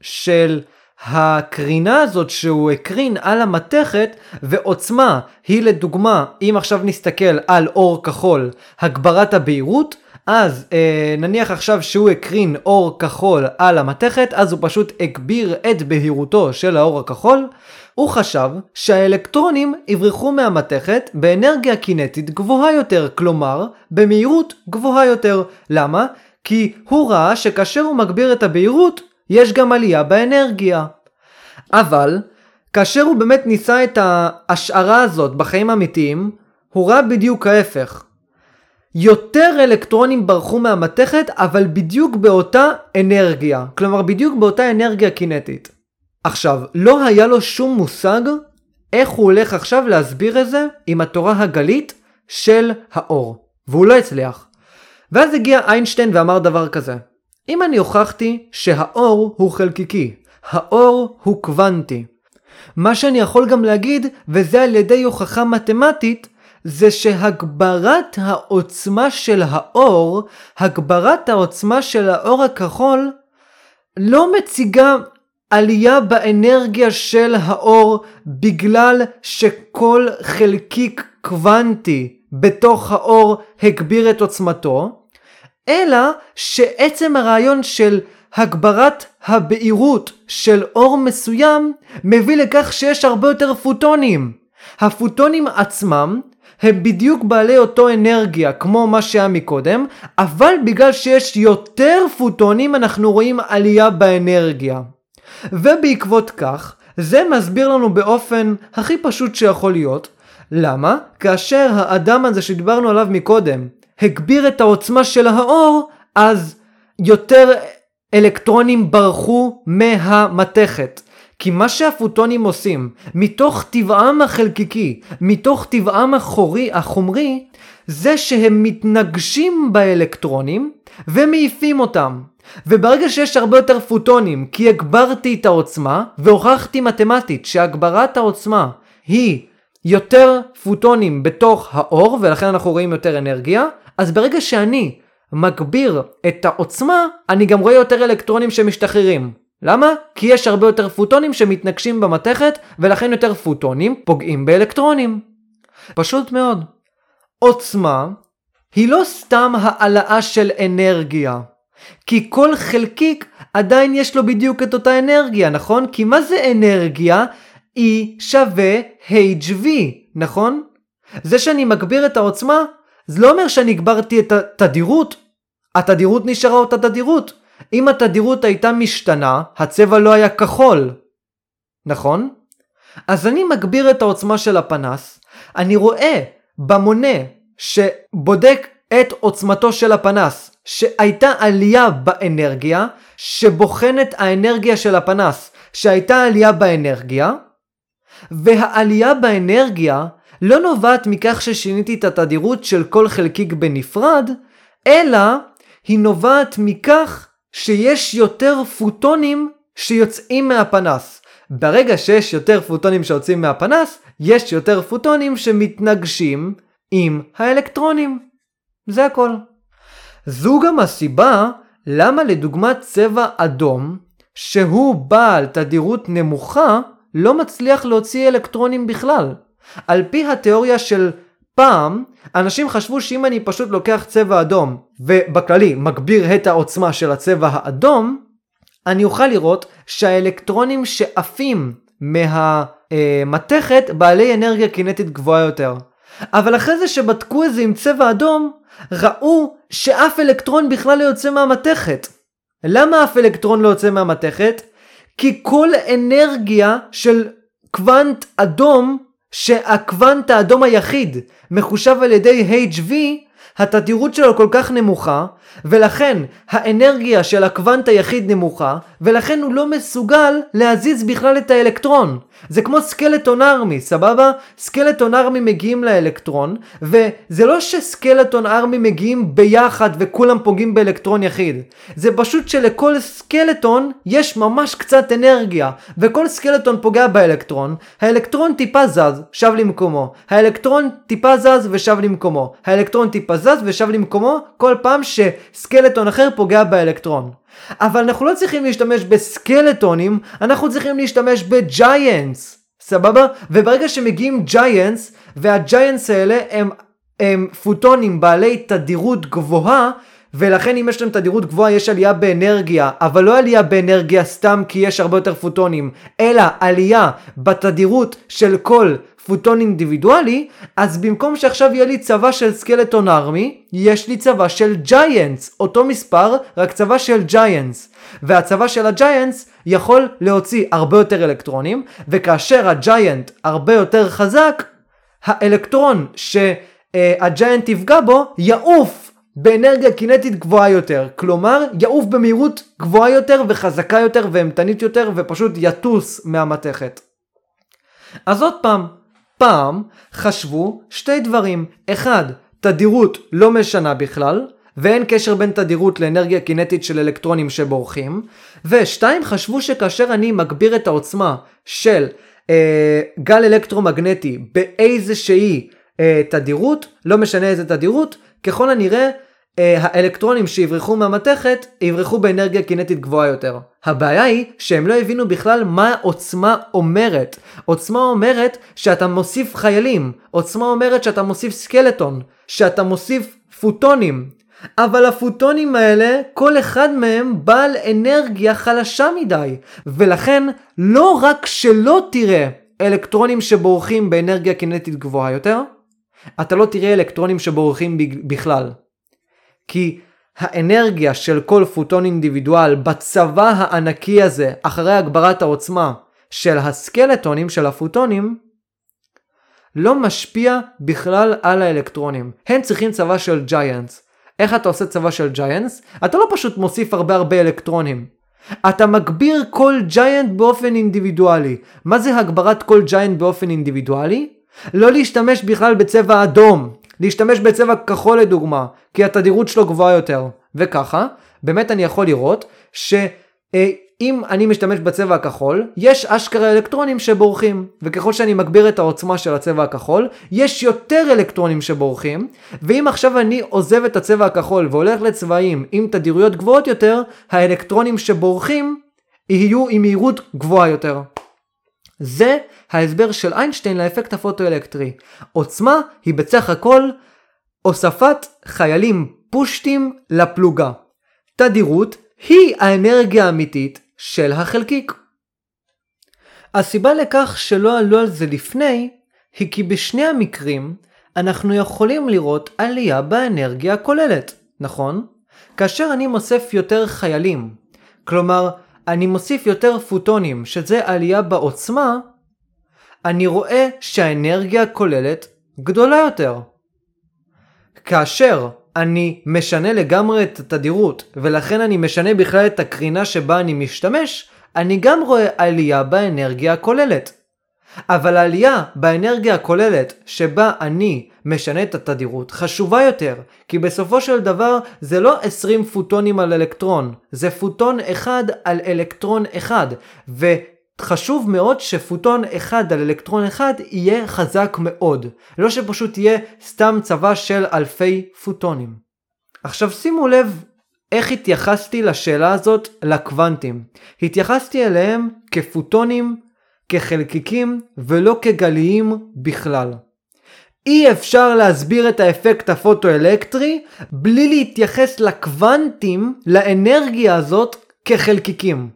של הקרינה הזאת שהוא הקרין על המתכת ועוצמה היא לדוגמה אם עכשיו נסתכל על אור כחול הגברת הבהירות אז אה, נניח עכשיו שהוא הקרין אור כחול על המתכת אז הוא פשוט הגביר את בהירותו של האור הכחול הוא חשב שהאלקטרונים יברחו מהמתכת באנרגיה קינטית גבוהה יותר, כלומר, במהירות גבוהה יותר. למה? כי הוא ראה שכאשר הוא מגביר את הבהירות, יש גם עלייה באנרגיה. אבל, כאשר הוא באמת ניסה את ההשערה הזאת בחיים אמיתיים, הוא ראה בדיוק ההפך. יותר אלקטרונים ברחו מהמתכת, אבל בדיוק באותה אנרגיה. כלומר, בדיוק באותה אנרגיה קינטית. עכשיו, לא היה לו שום מושג איך הוא הולך עכשיו להסביר את זה עם התורה הגלית של האור. והוא לא הצליח. ואז הגיע איינשטיין ואמר דבר כזה: אם אני הוכחתי שהאור הוא חלקיקי, האור הוא קוונטי, מה שאני יכול גם להגיד, וזה על ידי הוכחה מתמטית, זה שהגברת העוצמה של האור, הגברת העוצמה של האור הכחול, לא מציגה עלייה באנרגיה של האור בגלל שכל חלקיק קוונטי בתוך האור הגביר את עוצמתו, אלא שעצם הרעיון של הגברת הבהירות של אור מסוים מביא לכך שיש הרבה יותר פוטונים. הפוטונים עצמם הם בדיוק בעלי אותו אנרגיה כמו מה שהיה מקודם, אבל בגלל שיש יותר פוטונים אנחנו רואים עלייה באנרגיה. ובעקבות כך, זה מסביר לנו באופן הכי פשוט שיכול להיות, למה? כאשר האדם הזה שדיברנו עליו מקודם הגביר את העוצמה של האור, אז יותר אלקטרונים ברחו מהמתכת. כי מה שהפוטונים עושים, מתוך טבעם החלקיקי, מתוך טבעם החורי, החומרי, זה שהם מתנגשים באלקטרונים ומעיפים אותם. וברגע שיש הרבה יותר פוטונים, כי הגברתי את העוצמה, והוכחתי מתמטית שהגברת העוצמה היא יותר פוטונים בתוך האור, ולכן אנחנו רואים יותר אנרגיה, אז ברגע שאני מגביר את העוצמה, אני גם רואה יותר אלקטרונים שמשתחררים. למה? כי יש הרבה יותר פוטונים שמתנגשים במתכת, ולכן יותר פוטונים פוגעים באלקטרונים. פשוט מאוד. עוצמה היא לא סתם העלאה של אנרגיה. כי כל חלקיק עדיין יש לו בדיוק את אותה אנרגיה, נכון? כי מה זה אנרגיה? E שווה HV, נכון? זה שאני מגביר את העוצמה, זה לא אומר שאני הגברתי את התדירות. התדירות נשארה אותה תדירות. אם התדירות הייתה משתנה, הצבע לא היה כחול. נכון? אז אני מגביר את העוצמה של הפנס, אני רואה במונה שבודק את עוצמתו של הפנס, שהייתה עלייה באנרגיה, שבוחנת האנרגיה של הפנס, שהייתה עלייה באנרגיה, והעלייה באנרגיה לא נובעת מכך ששיניתי את התדירות של כל חלקיק בנפרד, אלא היא נובעת מכך שיש יותר פוטונים שיוצאים מהפנס. ברגע שיש יותר פוטונים שיוצאים מהפנס, יש יותר פוטונים שמתנגשים עם האלקטרונים. זה הכל. זו גם הסיבה למה לדוגמת צבע אדום, שהוא בעל תדירות נמוכה, לא מצליח להוציא אלקטרונים בכלל. על פי התיאוריה של פעם, אנשים חשבו שאם אני פשוט לוקח צבע אדום, ובכללי מגביר את העוצמה של הצבע האדום, אני אוכל לראות שהאלקטרונים שעפים מהמתכת בעלי אנרגיה קינטית גבוהה יותר. אבל אחרי זה שבדקו את זה עם צבע אדום, ראו שאף אלקטרון בכלל לא יוצא מהמתכת. למה אף אלקטרון לא יוצא מהמתכת? כי כל אנרגיה של קוונט אדום, שהקוונט האדום היחיד מחושב על ידי HV, התדירות שלו כל כך נמוכה, ולכן האנרגיה של הקוונט היחיד נמוכה, ולכן הוא לא מסוגל להזיז בכלל את האלקטרון. זה כמו סקלטון ארמי, סבבה? סקלטון ארמי מגיעים לאלקטרון, וזה לא שסקלטון ארמי מגיעים ביחד וכולם פוגעים באלקטרון יחיד. זה פשוט שלכל סקלטון יש ממש קצת אנרגיה, וכל סקלטון פוגע באלקטרון, האלקטרון טיפה זז, שב למקומו. האלקטרון טיפה זז ושב למקומו. האלקטרון טיפה זז ושב למקומו כל פעם שסקלטון אחר פוגע באלקטרון. אבל אנחנו לא צריכים להשתמש בסקלטונים, אנחנו צריכים להשתמש ב giants. סבבה? וברגע שמגיעים giants, וה giants האלה הם, הם פוטונים בעלי תדירות גבוהה, ולכן אם יש להם תדירות גבוהה יש עלייה באנרגיה, אבל לא עלייה באנרגיה סתם כי יש הרבה יותר פוטונים, אלא עלייה בתדירות של כל פוטון אינדיבידואלי, אז במקום שעכשיו יהיה לי צבא של skeleton army, יש לי צבא של giants, אותו מספר, רק צבא של giants. והצבא של הג'יינטס יכול להוציא הרבה יותר אלקטרונים, וכאשר הג'יינט הרבה יותר חזק, האלקטרון שהג'יינט יפגע בו יעוף באנרגיה קינטית גבוהה יותר. כלומר, יעוף במהירות גבוהה יותר וחזקה יותר ואימתנית יותר ופשוט יטוס מהמתכת. אז עוד פעם, פעם חשבו שתי דברים. אחד, תדירות לא משנה בכלל, ואין קשר בין תדירות לאנרגיה קינטית של אלקטרונים שבורחים. ושתיים, חשבו שכאשר אני מגביר את העוצמה של אה, גל אלקטרומגנטי באיזושהי אה, תדירות, לא משנה איזה תדירות, ככל הנראה אה, האלקטרונים שיברחו מהמתכת יברחו באנרגיה קינטית גבוהה יותר. הבעיה היא שהם לא הבינו בכלל מה עוצמה אומרת. עוצמה אומרת שאתה מוסיף חיילים, עוצמה אומרת שאתה מוסיף סקלטון, שאתה מוסיף פוטונים. אבל הפוטונים האלה, כל אחד מהם בעל אנרגיה חלשה מדי, ולכן לא רק שלא תראה אלקטרונים שבורחים באנרגיה קינטית גבוהה יותר, אתה לא תראה אלקטרונים שבורחים בכלל. כי האנרגיה של כל פוטון אינדיבידואל בצבא הענקי הזה, אחרי הגברת העוצמה של הסקלטונים של הפוטונים, לא משפיע בכלל על האלקטרונים. הם צריכים צבא של giants. איך אתה עושה צבא של giants? אתה לא פשוט מוסיף הרבה הרבה אלקטרונים. אתה מגביר כל giant באופן אינדיבידואלי. מה זה הגברת כל giant באופן אינדיבידואלי? לא להשתמש בכלל בצבע אדום, להשתמש בצבע כחול לדוגמה, כי התדירות שלו גבוהה יותר. וככה, באמת אני יכול לראות שאם אני משתמש בצבע הכחול, יש אשכרה אלקטרונים שבורחים. וככל שאני מגביר את העוצמה של הצבע הכחול, יש יותר אלקטרונים שבורחים. ואם עכשיו אני עוזב את הצבע הכחול והולך לצבעים עם תדירויות גבוהות יותר, האלקטרונים שבורחים יהיו עם מהירות גבוהה יותר. זה ההסבר של איינשטיין לאפקט הפוטואלקטרי. עוצמה היא בסך הכל הוספת חיילים פושטים לפלוגה. תדירות היא האנרגיה האמיתית של החלקיק. הסיבה לכך שלא עלו על זה לפני, היא כי בשני המקרים אנחנו יכולים לראות עלייה באנרגיה הכוללת, נכון? כאשר אני מוסף יותר חיילים, כלומר אני מוסיף יותר פוטונים, שזה עלייה בעוצמה, אני רואה שהאנרגיה הכוללת גדולה יותר. כאשר אני משנה לגמרי את התדירות, ולכן אני משנה בכלל את הקרינה שבה אני משתמש, אני גם רואה עלייה באנרגיה הכוללת. אבל העלייה באנרגיה הכוללת שבה אני משנה את התדירות חשובה יותר, כי בסופו של דבר זה לא 20 פוטונים על אלקטרון, זה פוטון אחד על אלקטרון אחד, וחשוב מאוד שפוטון אחד על אלקטרון אחד יהיה חזק מאוד, לא שפשוט יהיה סתם צבא של אלפי פוטונים. עכשיו שימו לב איך התייחסתי לשאלה הזאת לקוונטים. התייחסתי אליהם כפוטונים כחלקיקים ולא כגליים בכלל. אי אפשר להסביר את האפקט הפוטואלקטרי בלי להתייחס לקוונטים, לאנרגיה הזאת, כחלקיקים.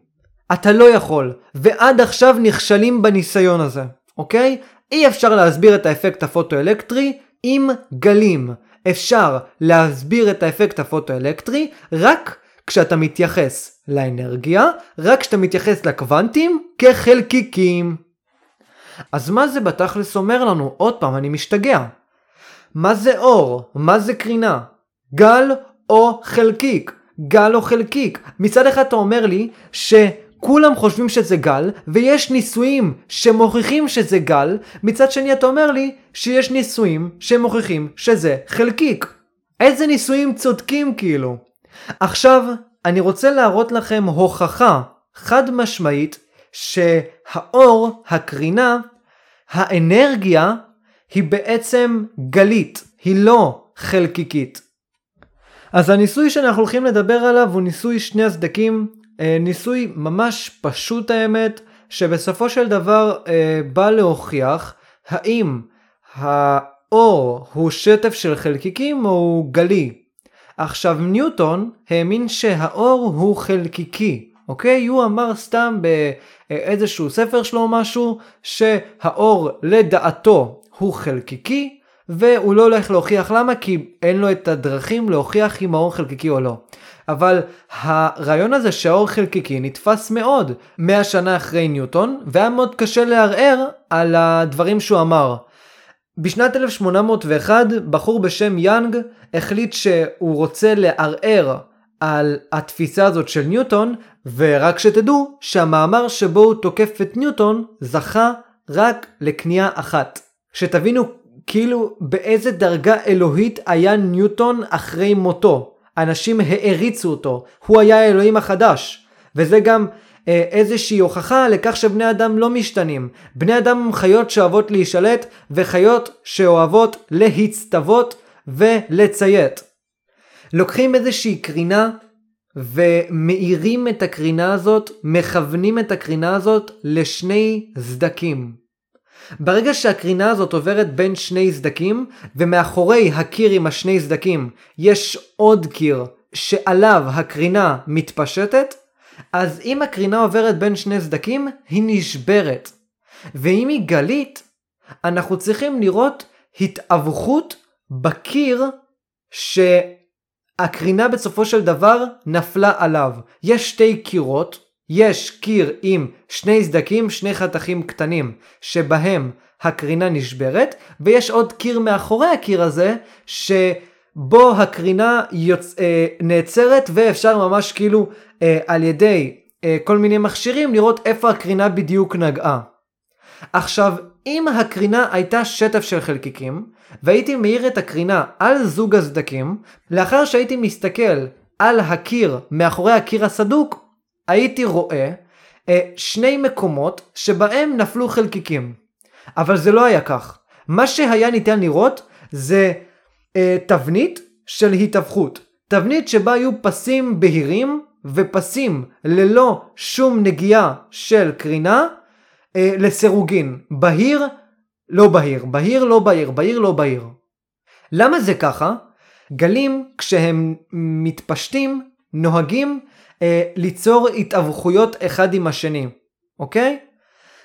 אתה לא יכול, ועד עכשיו נכשלים בניסיון הזה, אוקיי? אי אפשר להסביר את האפקט הפוטואלקטרי עם גלים. אפשר להסביר את האפקט הפוטואלקטרי רק כשאתה מתייחס לאנרגיה, רק כשאתה מתייחס לקוונטים כחלקיקים. אז מה זה בתכלס אומר לנו? עוד פעם, אני משתגע. מה זה אור? מה זה קרינה? גל או חלקיק? גל או חלקיק? מצד אחד אתה אומר לי שכולם חושבים שזה גל, ויש ניסויים שמוכיחים שזה גל, מצד שני אתה אומר לי שיש ניסויים שמוכיחים שזה חלקיק. איזה ניסויים צודקים כאילו? עכשיו, אני רוצה להראות לכם הוכחה חד משמעית שהאור, הקרינה, האנרגיה היא בעצם גלית, היא לא חלקיקית. אז הניסוי שאנחנו הולכים לדבר עליו הוא ניסוי שני הסדקים, אה, ניסוי ממש פשוט האמת, שבסופו של דבר אה, בא להוכיח האם האור הוא שטף של חלקיקים או הוא גלי. עכשיו ניוטון האמין שהאור הוא חלקיקי, אוקיי? הוא אמר סתם באיזשהו ספר שלו או משהו שהאור לדעתו הוא חלקיקי והוא לא הולך להוכיח למה כי אין לו את הדרכים להוכיח אם האור חלקיקי או לא. אבל הרעיון הזה שהאור חלקיקי נתפס מאוד 100 שנה אחרי ניוטון והיה מאוד קשה לערער על הדברים שהוא אמר. בשנת 1801 בחור בשם יאנג החליט שהוא רוצה לערער על התפיסה הזאת של ניוטון ורק שתדעו שהמאמר שבו הוא תוקף את ניוטון זכה רק לקנייה אחת. שתבינו כאילו באיזה דרגה אלוהית היה ניוטון אחרי מותו. אנשים העריצו אותו, הוא היה האלוהים החדש. וזה גם אה, איזושהי הוכחה לכך שבני אדם לא משתנים. בני אדם הם חיות שאוהבות להישלט וחיות שאוהבות להצטוות ולציית. לוקחים איזושהי קרינה ומאירים את הקרינה הזאת, מכוונים את הקרינה הזאת לשני סדקים. ברגע שהקרינה הזאת עוברת בין שני סדקים, ומאחורי הקיר עם השני סדקים יש עוד קיר שעליו הקרינה מתפשטת, אז אם הקרינה עוברת בין שני סדקים, היא נשברת. ואם היא גלית, אנחנו צריכים לראות התאבכות בקיר שהקרינה בסופו של דבר נפלה עליו. יש שתי קירות, יש קיר עם שני סדקים, שני חתכים קטנים, שבהם הקרינה נשברת, ויש עוד קיר מאחורי הקיר הזה, שבו הקרינה יוצ... אה, נעצרת, ואפשר ממש כאילו אה, על ידי אה, כל מיני מכשירים לראות איפה הקרינה בדיוק נגעה. עכשיו, אם הקרינה הייתה שטף של חלקיקים, והייתי מאיר את הקרינה על זוג הסדקים, לאחר שהייתי מסתכל על הקיר מאחורי הקיר הסדוק, הייתי רואה אה, שני מקומות שבהם נפלו חלקיקים. אבל זה לא היה כך. מה שהיה ניתן לראות זה אה, תבנית של התאבכות. תבנית שבה היו פסים בהירים ופסים ללא שום נגיעה של קרינה אה, לסירוגין. בהיר, לא בהיר, בהיר, לא בהיר, בהיר, לא בהיר. למה זה ככה? גלים כשהם מתפשטים נוהגים אה, ליצור התאבכויות אחד עם השני, אוקיי?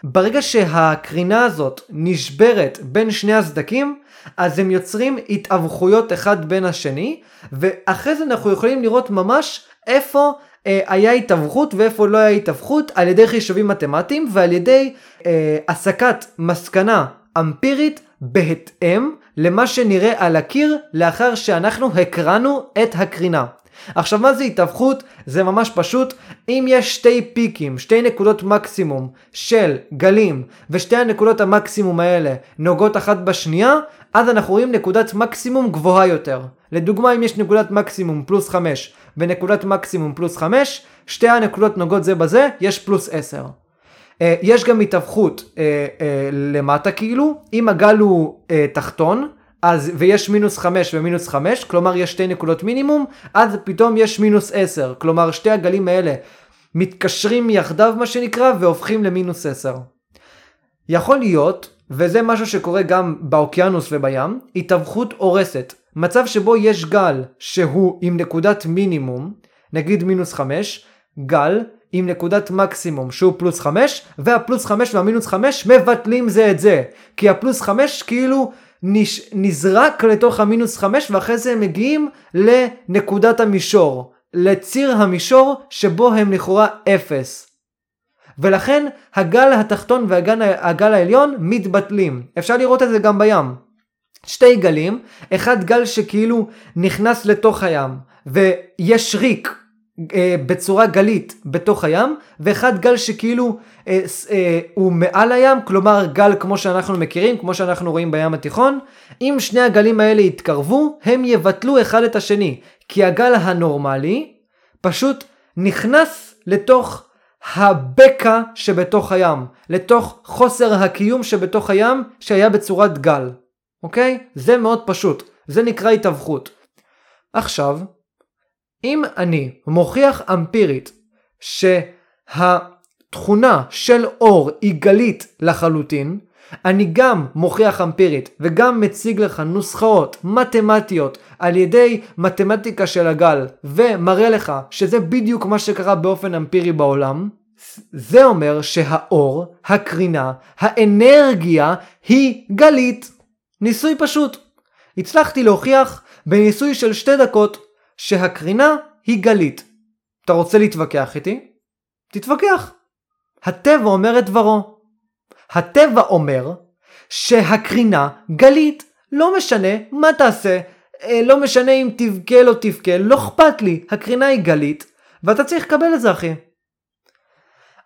ברגע שהקרינה הזאת נשברת בין שני הסדקים, אז הם יוצרים התאבכויות אחד בין השני, ואחרי זה אנחנו יכולים לראות ממש איפה אה, היה התאבכות ואיפה לא היה התאבכות על ידי חישובים מתמטיים ועל ידי אה, הסקת מסקנה אמפירית בהתאם למה שנראה על הקיר לאחר שאנחנו הקרנו את הקרינה. עכשיו מה זה התאבכות? זה ממש פשוט. אם יש שתי פיקים, שתי נקודות מקסימום של גלים, ושתי הנקודות המקסימום האלה נוגעות אחת בשנייה, אז אנחנו רואים נקודת מקסימום גבוהה יותר. לדוגמה אם יש נקודת מקסימום פלוס 5 ונקודת מקסימום פלוס 5, שתי הנקודות נוגעות זה בזה, יש פלוס 10. Uh, יש גם התאבכות uh, uh, למטה כאילו, אם הגל הוא uh, תחתון, אז ויש מינוס 5 ומינוס 5, כלומר יש שתי נקודות מינימום, אז פתאום יש מינוס 10, כלומר שתי הגלים האלה מתקשרים יחדיו מה שנקרא והופכים למינוס 10. יכול להיות, וזה משהו שקורה גם באוקיינוס ובים, התאבכות הורסת. מצב שבו יש גל שהוא עם נקודת מינימום, נגיד מינוס 5, גל עם נקודת מקסימום שהוא פלוס 5, והפלוס 5 והמינוס 5 מבטלים זה את זה. כי הפלוס 5 כאילו נש... נזרק לתוך המינוס 5 ואחרי זה הם מגיעים לנקודת המישור, לציר המישור שבו הם לכאורה 0. ולכן הגל התחתון והגל העליון מתבטלים. אפשר לראות את זה גם בים. שתי גלים, אחד גל שכאילו נכנס לתוך הים ויש ריק אה, בצורה גלית בתוך הים, ואחד גל שכאילו אה, אה, הוא מעל הים, כלומר גל כמו שאנחנו מכירים, כמו שאנחנו רואים בים התיכון. אם שני הגלים האלה יתקרבו, הם יבטלו אחד את השני, כי הגל הנורמלי פשוט נכנס לתוך הבקע שבתוך הים, לתוך חוסר הקיום שבתוך הים שהיה בצורת גל, אוקיי? זה מאוד פשוט, זה נקרא התאבכות. עכשיו, אם אני מוכיח אמפירית שהתכונה של אור היא גלית לחלוטין, אני גם מוכיח אמפירית וגם מציג לך נוסחאות מתמטיות על ידי מתמטיקה של הגל ומראה לך שזה בדיוק מה שקרה באופן אמפירי בעולם, זה אומר שהאור, הקרינה, האנרגיה היא גלית. ניסוי פשוט. הצלחתי להוכיח בניסוי של שתי דקות שהקרינה היא גלית. אתה רוצה להתווכח איתי? תתווכח. הטבע אומר את דברו. הטבע אומר שהקרינה גלית. לא משנה מה תעשה, אה, לא משנה אם תבכה לא תבכה, לא אכפת לי, הקרינה היא גלית, ואתה צריך לקבל את זה אחי.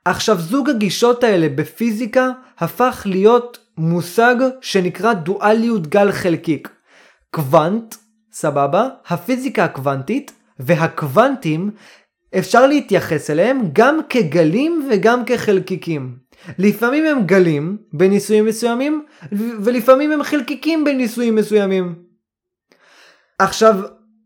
עכשיו זוג הגישות האלה בפיזיקה הפך להיות מושג שנקרא דואליות גל חלקיק. קוונט, סבבה? הפיזיקה הקוונטית והקוונטים אפשר להתייחס אליהם גם כגלים וגם כחלקיקים. לפעמים הם גלים בניסויים מסוימים ולפעמים הם חלקיקים בניסויים מסוימים. עכשיו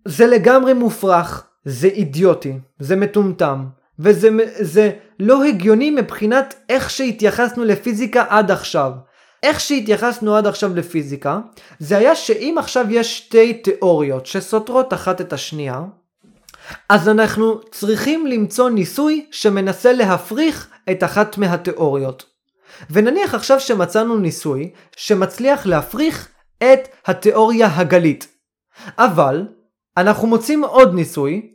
זה לגמרי מופרך, זה אידיוטי, זה מטומטם וזה זה לא הגיוני מבחינת איך שהתייחסנו לפיזיקה עד עכשיו. איך שהתייחסנו עד עכשיו לפיזיקה, זה היה שאם עכשיו יש שתי תיאוריות שסותרות אחת את השנייה, אז אנחנו צריכים למצוא ניסוי שמנסה להפריך את אחת מהתיאוריות. ונניח עכשיו שמצאנו ניסוי שמצליח להפריך את התיאוריה הגלית. אבל אנחנו מוצאים עוד ניסוי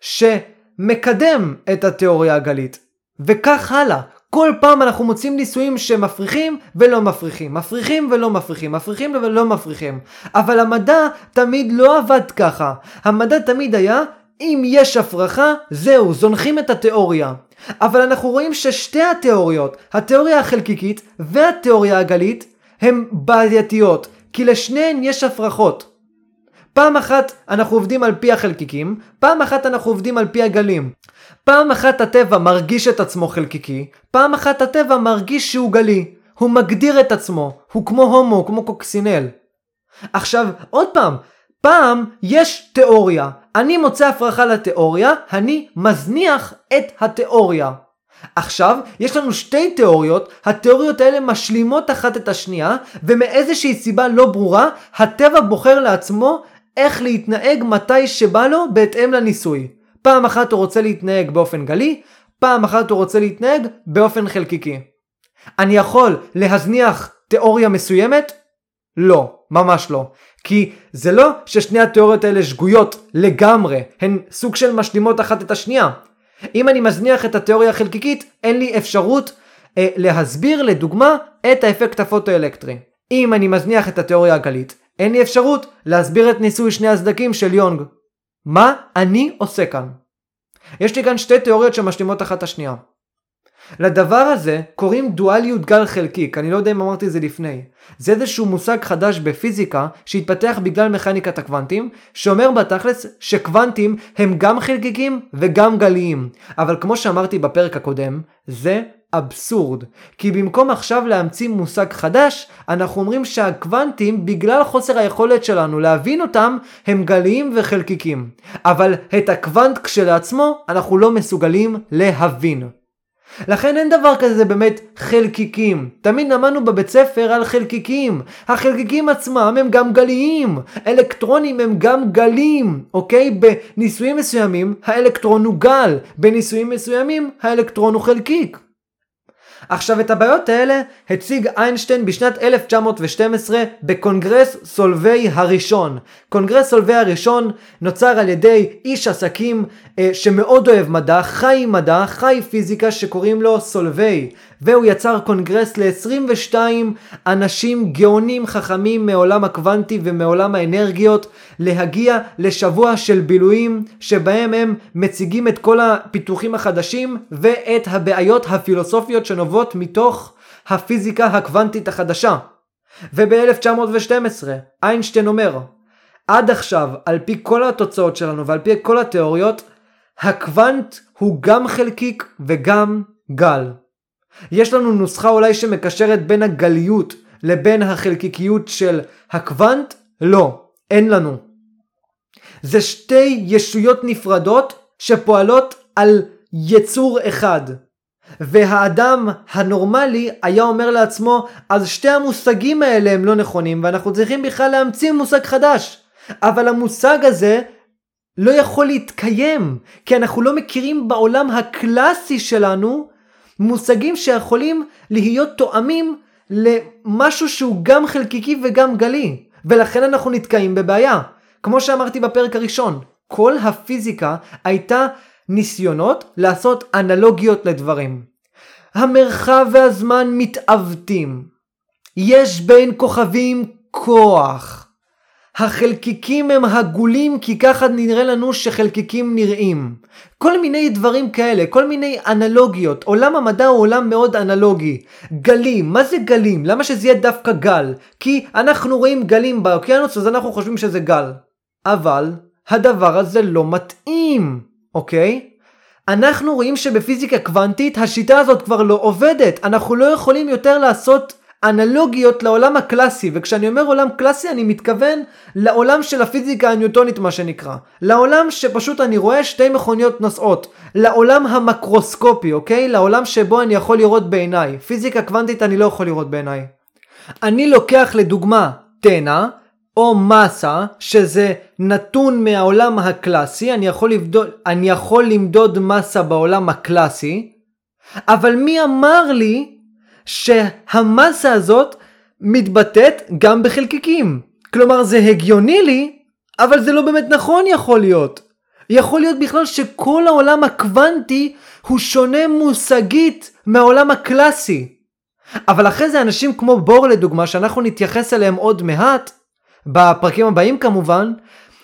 שמקדם את התיאוריה הגלית. וכך הלאה. כל פעם אנחנו מוצאים ניסויים שמפריחים ולא מפריחים, מפריחים ולא מפריחים, מפריחים ולא מפריחים. אבל המדע תמיד לא עבד ככה. המדע תמיד היה, אם יש הפרחה, זהו, זונחים את התיאוריה. אבל אנחנו רואים ששתי התיאוריות, התיאוריה החלקיקית והתיאוריה הגלית, הן בעייתיות, כי לשניהן יש הפרחות. פעם אחת אנחנו עובדים על פי החלקיקים, פעם אחת אנחנו עובדים על פי הגלים. פעם אחת הטבע מרגיש את עצמו חלקיקי, פעם אחת הטבע מרגיש שהוא גלי. הוא מגדיר את עצמו, הוא כמו הומו, כמו קוקסינל. עכשיו, עוד פעם, פעם יש תיאוריה. אני מוצא הפרחה לתיאוריה, אני מזניח את התיאוריה. עכשיו, יש לנו שתי תיאוריות, התיאוריות האלה משלימות אחת את השנייה, ומאיזושהי סיבה לא ברורה, הטבע בוחר לעצמו איך להתנהג מתי שבא לו בהתאם לניסוי. פעם אחת הוא רוצה להתנהג באופן גלי, פעם אחת הוא רוצה להתנהג באופן חלקיקי. אני יכול להזניח תיאוריה מסוימת? לא, ממש לא. כי זה לא ששני התיאוריות האלה שגויות לגמרי, הן סוג של משלימות אחת את השנייה. אם אני מזניח את התיאוריה החלקיקית, אין לי אפשרות אה, להסביר לדוגמה את האפקט הפוטואלקטרי. אם אני מזניח את התיאוריה הגלית, אין לי אפשרות להסביר את ניסוי שני הסדקים של יונג. מה אני עושה כאן? יש לי כאן שתי תיאוריות שמשלימות אחת את השנייה. לדבר הזה קוראים דואליות גל חלקיק, אני לא יודע אם אמרתי את זה לפני. זה איזשהו מושג חדש בפיזיקה שהתפתח בגלל מכניקת הקוונטים, שאומר בתכלס שקוונטים הם גם חלקיקים וגם גליים. אבל כמו שאמרתי בפרק הקודם, זה אבסורד. כי במקום עכשיו להמציא מושג חדש, אנחנו אומרים שהקוונטים, בגלל חוסר היכולת שלנו להבין אותם, הם גליים וחלקיקים. אבל את הקוונט כשלעצמו, אנחנו לא מסוגלים להבין. לכן אין דבר כזה באמת חלקיקים. תמיד למדנו בבית ספר על חלקיקים. החלקיקים עצמם הם גם גליים. אלקטרונים הם גם גלים, אוקיי? בניסויים מסוימים האלקטרון הוא גל, בניסויים מסוימים האלקטרון הוא חלקיק. עכשיו את הבעיות האלה הציג איינשטיין בשנת 1912 בקונגרס סולווי הראשון. קונגרס סולווי הראשון נוצר על ידי איש עסקים אה, שמאוד אוהב מדע, חי מדע, חי פיזיקה שקוראים לו סולווי. והוא יצר קונגרס ל-22 אנשים גאונים חכמים מעולם הקוונטי ומעולם האנרגיות להגיע לשבוע של בילויים שבהם הם מציגים את כל הפיתוחים החדשים ואת הבעיות הפילוסופיות שנובעות מתוך הפיזיקה הקוונטית החדשה. וב-1912 איינשטיין אומר עד עכשיו על פי כל התוצאות שלנו ועל פי כל התיאוריות הקוונט הוא גם חלקיק וגם גל. יש לנו נוסחה אולי שמקשרת בין הגליות לבין החלקיקיות של הקוונט? לא, אין לנו. זה שתי ישויות נפרדות שפועלות על יצור אחד. והאדם הנורמלי היה אומר לעצמו, אז שתי המושגים האלה הם לא נכונים, ואנחנו צריכים בכלל להמציא מושג חדש. אבל המושג הזה לא יכול להתקיים, כי אנחנו לא מכירים בעולם הקלאסי שלנו מושגים שיכולים להיות תואמים למשהו שהוא גם חלקיקי וגם גלי, ולכן אנחנו נתקעים בבעיה. כמו שאמרתי בפרק הראשון, כל הפיזיקה הייתה ניסיונות לעשות אנלוגיות לדברים. המרחב והזמן מתעוותים. יש בין כוכבים כוח. החלקיקים הם הגולים כי ככה נראה לנו שחלקיקים נראים. כל מיני דברים כאלה, כל מיני אנלוגיות. עולם המדע הוא עולם מאוד אנלוגי. גלים, מה זה גלים? למה שזה יהיה דווקא גל? כי אנחנו רואים גלים באוקיינוס אז אנחנו חושבים שזה גל. אבל הדבר הזה לא מתאים, אוקיי? אנחנו רואים שבפיזיקה קוונטית השיטה הזאת כבר לא עובדת. אנחנו לא יכולים יותר לעשות אנלוגיות לעולם הקלאסי, וכשאני אומר עולם קלאסי אני מתכוון לעולם של הפיזיקה הניוטונית מה שנקרא. לעולם שפשוט אני רואה שתי מכוניות נוסעות. לעולם המקרוסקופי, אוקיי? לעולם שבו אני יכול לראות בעיניי. פיזיקה קוונטית אני לא יכול לראות בעיניי. אני לוקח לדוגמה תנע, או מסה, שזה נתון מהעולם הקלאסי, אני יכול, לבדוד, אני יכול למדוד מסה בעולם הקלאסי, אבל מי אמר לי שהמסה הזאת מתבטאת גם בחלקיקים. כלומר זה הגיוני לי, אבל זה לא באמת נכון יכול להיות. יכול להיות בכלל שכל העולם הקוונטי הוא שונה מושגית מהעולם הקלאסי. אבל אחרי זה אנשים כמו בור לדוגמה, שאנחנו נתייחס אליהם עוד מעט, בפרקים הבאים כמובן,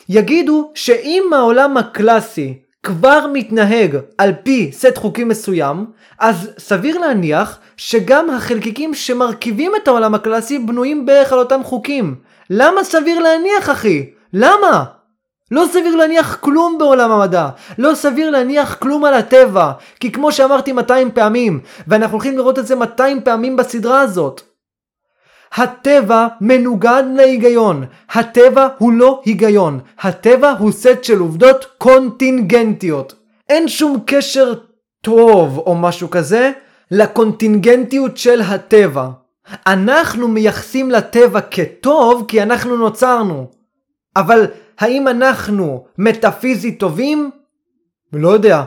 יגידו שאם העולם הקלאסי כבר מתנהג על פי סט חוקים מסוים, אז סביר להניח שגם החלקיקים שמרכיבים את העולם הקלאסי בנויים בערך על אותם חוקים. למה סביר להניח אחי? למה? לא סביר להניח כלום בעולם המדע, לא סביר להניח כלום על הטבע, כי כמו שאמרתי 200 פעמים, ואנחנו הולכים לראות את זה 200 פעמים בסדרה הזאת, הטבע מנוגד להיגיון. הטבע הוא לא היגיון. הטבע הוא סט של עובדות קונטינגנטיות. אין שום קשר טוב או משהו כזה לקונטינגנטיות של הטבע. אנחנו מייחסים לטבע כטוב כי אנחנו נוצרנו. אבל האם אנחנו מטאפיזית טובים? לא יודע.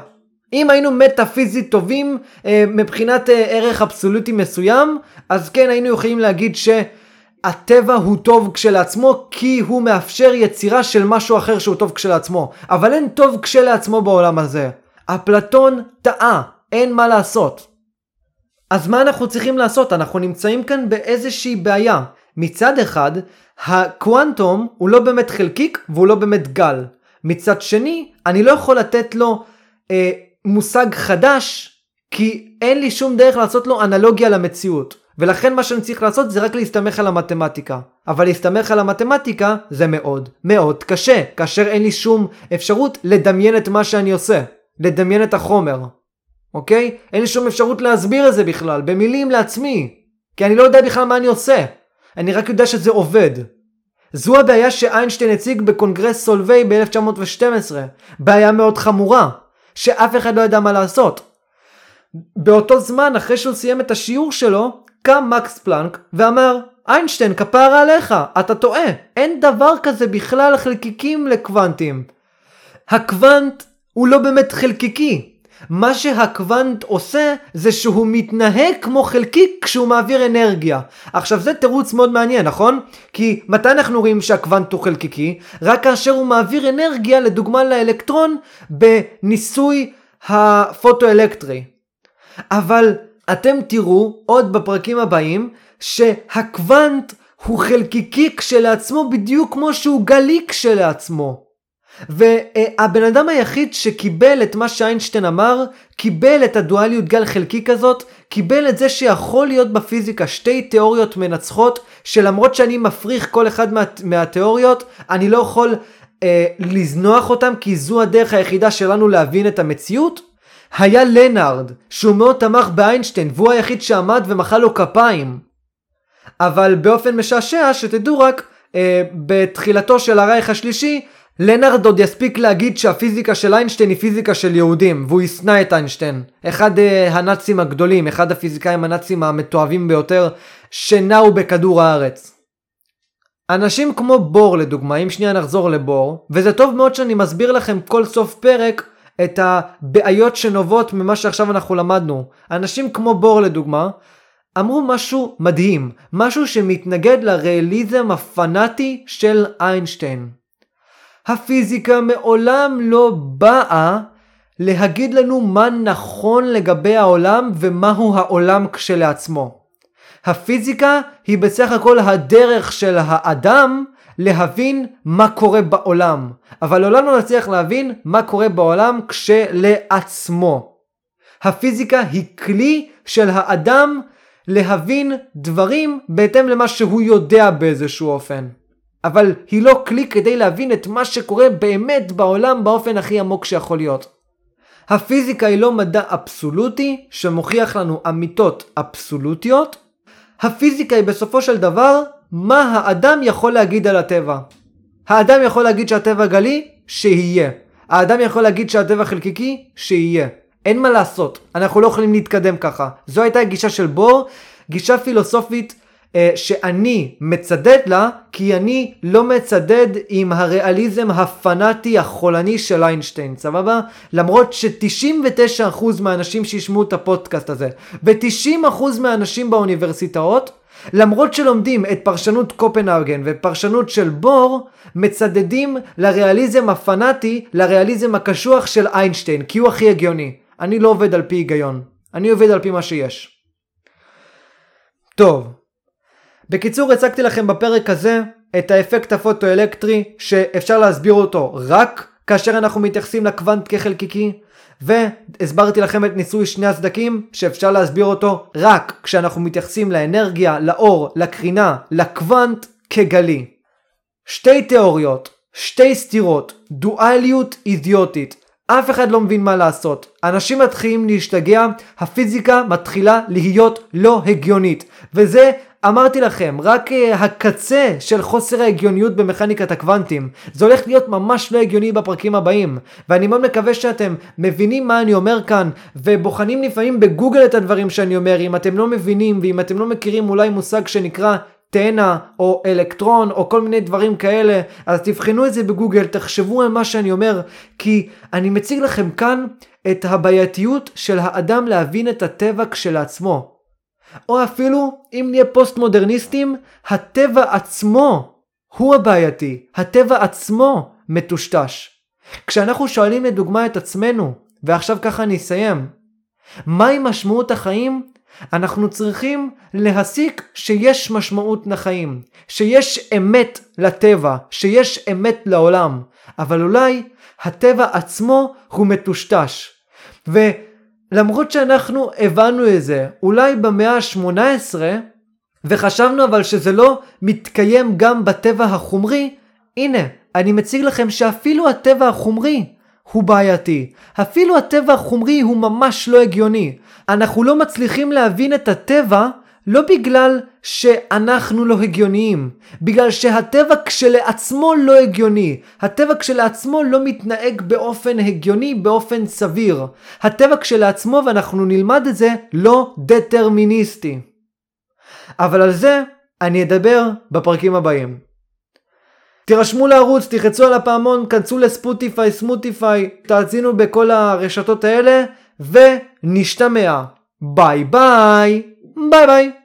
אם היינו מטאפיזית טובים אה, מבחינת אה, ערך אבסולוטי מסוים, אז כן היינו יכולים להגיד שהטבע הוא טוב כשלעצמו כי הוא מאפשר יצירה של משהו אחר שהוא טוב כשלעצמו. אבל אין טוב כשלעצמו בעולם הזה. אפלטון טעה, אין מה לעשות. אז מה אנחנו צריכים לעשות? אנחנו נמצאים כאן באיזושהי בעיה. מצד אחד, הקוונטום הוא לא באמת חלקיק והוא לא באמת גל. מצד שני, אני לא יכול לתת לו אה, מושג חדש, כי אין לי שום דרך לעשות לו אנלוגיה למציאות. ולכן מה שאני צריך לעשות זה רק להסתמך על המתמטיקה. אבל להסתמך על המתמטיקה זה מאוד מאוד קשה, כאשר אין לי שום אפשרות לדמיין את מה שאני עושה. לדמיין את החומר. אוקיי? אין לי שום אפשרות להסביר את זה בכלל, במילים לעצמי. כי אני לא יודע בכלל מה אני עושה. אני רק יודע שזה עובד. זו הבעיה שאיינשטיין הציג בקונגרס סולווי ב-1912. בעיה מאוד חמורה. שאף אחד לא ידע מה לעשות. באותו זמן, אחרי שהוא סיים את השיעור שלו, קם מקס פלנק ואמר, איינשטיין, כפרה עליך, אתה טועה, אין דבר כזה בכלל חלקיקים לקוונטים. הקוונט הוא לא באמת חלקיקי. מה שהקוונט עושה זה שהוא מתנהג כמו חלקיק כשהוא מעביר אנרגיה. עכשיו זה תירוץ מאוד מעניין נכון? כי מתי אנחנו רואים שהקוונט הוא חלקיקי? רק כאשר הוא מעביר אנרגיה לדוגמה לאלקטרון בניסוי הפוטואלקטרי. אבל אתם תראו עוד בפרקים הבאים שהקוונט הוא חלקיקי כשלעצמו בדיוק כמו שהוא גלי כשלעצמו. והבן אדם היחיד שקיבל את מה שאיינשטיין אמר, קיבל את הדואליות גל חלקיק כזאת, קיבל את זה שיכול להיות בפיזיקה שתי תיאוריות מנצחות, שלמרות שאני מפריך כל אחד מה, מהתיאוריות, אני לא יכול אה, לזנוח אותם כי זו הדרך היחידה שלנו להבין את המציאות. היה לנארד, שהוא מאוד תמך באיינשטיין, והוא היחיד שעמד ומחא לו כפיים. אבל באופן משעשע, שתדעו רק, אה, בתחילתו של הרייך השלישי, לנארד עוד יספיק להגיד שהפיזיקה של איינשטיין היא פיזיקה של יהודים, והוא ישנא את איינשטיין. אחד uh, הנאצים הגדולים, אחד הפיזיקאים הנאצים המתועבים ביותר, שנעו בכדור הארץ. אנשים כמו בור לדוגמה, אם שנייה נחזור לבור, וזה טוב מאוד שאני מסביר לכם כל סוף פרק את הבעיות שנובעות ממה שעכשיו אנחנו למדנו. אנשים כמו בור לדוגמה, אמרו משהו מדהים, משהו שמתנגד לריאליזם הפנאטי של איינשטיין. הפיזיקה מעולם לא באה להגיד לנו מה נכון לגבי העולם ומהו העולם כשלעצמו. הפיזיקה היא בסך הכל הדרך של האדם להבין מה קורה בעולם, אבל לעולם לא נצליח להבין מה קורה בעולם כשלעצמו. הפיזיקה היא כלי של האדם להבין דברים בהתאם למה שהוא יודע באיזשהו אופן. אבל היא לא כלי כדי להבין את מה שקורה באמת בעולם באופן הכי עמוק שיכול להיות. הפיזיקה היא לא מדע אבסולוטי שמוכיח לנו אמיתות אבסולוטיות. הפיזיקה היא בסופו של דבר מה האדם יכול להגיד על הטבע. האדם יכול להגיד שהטבע גלי? שיהיה. האדם יכול להגיד שהטבע חלקיקי? שיהיה. אין מה לעשות, אנחנו לא יכולים להתקדם ככה. זו הייתה הגישה של בור, גישה פילוסופית שאני מצדד לה, כי אני לא מצדד עם הריאליזם הפנאטי החולני של איינשטיין, סבבה? למרות ש-99% מהאנשים שישמעו את הפודקאסט הזה, ו-90% מהאנשים באוניברסיטאות, למרות שלומדים את פרשנות קופנהגן ופרשנות של בור, מצדדים לריאליזם הפנאטי, לריאליזם הקשוח של איינשטיין, כי הוא הכי הגיוני. אני לא עובד על פי היגיון, אני עובד על פי מה שיש. טוב, בקיצור הצגתי לכם בפרק הזה את האפקט הפוטואלקטרי שאפשר להסביר אותו רק כאשר אנחנו מתייחסים לקוונט כחלקיקי והסברתי לכם את ניסוי שני הסדקים שאפשר להסביר אותו רק כשאנחנו מתייחסים לאנרגיה, לאור, לקרינה, לקוונט כגלי. שתי תיאוריות, שתי סתירות, דואליות אידיוטית. אף אחד לא מבין מה לעשות. אנשים מתחילים להשתגע, הפיזיקה מתחילה להיות לא הגיונית. וזה אמרתי לכם, רק uh, הקצה של חוסר ההגיוניות במכניקת הקוונטים. זה הולך להיות ממש לא הגיוני בפרקים הבאים. ואני מאוד מקווה שאתם מבינים מה אני אומר כאן, ובוחנים לפעמים בגוגל את הדברים שאני אומר, אם אתם לא מבינים, ואם אתם לא מכירים אולי מושג שנקרא תנע או אלקטרון או כל מיני דברים כאלה, אז תבחנו את זה בגוגל, תחשבו על מה שאני אומר, כי אני מציג לכם כאן את הבעייתיות של האדם להבין את הטבע כשלעצמו. או אפילו, אם נהיה פוסט מודרניסטים, הטבע עצמו הוא הבעייתי, הטבע עצמו מטושטש. כשאנחנו שואלים לדוגמה את עצמנו, ועכשיו ככה אני אסיים, מהי משמעות החיים? אנחנו צריכים להסיק שיש משמעות לחיים, שיש אמת לטבע, שיש אמת לעולם, אבל אולי הטבע עצמו הוא מטושטש. ו... למרות שאנחנו הבנו את זה אולי במאה ה-18 וחשבנו אבל שזה לא מתקיים גם בטבע החומרי, הנה, אני מציג לכם שאפילו הטבע החומרי הוא בעייתי. אפילו הטבע החומרי הוא ממש לא הגיוני. אנחנו לא מצליחים להבין את הטבע לא בגלל שאנחנו לא הגיוניים, בגלל שהטבע כשלעצמו לא הגיוני, הטבע כשלעצמו לא מתנהג באופן הגיוני, באופן סביר. הטבע כשלעצמו, ואנחנו נלמד את זה, לא דטרמיניסטי. אבל על זה אני אדבר בפרקים הבאים. תירשמו לערוץ, תחצו על הפעמון, כנסו לספוטיפיי, סמוטיפיי, תאזינו בכל הרשתות האלה, ונשתמע. ביי ביי! ביי ביי!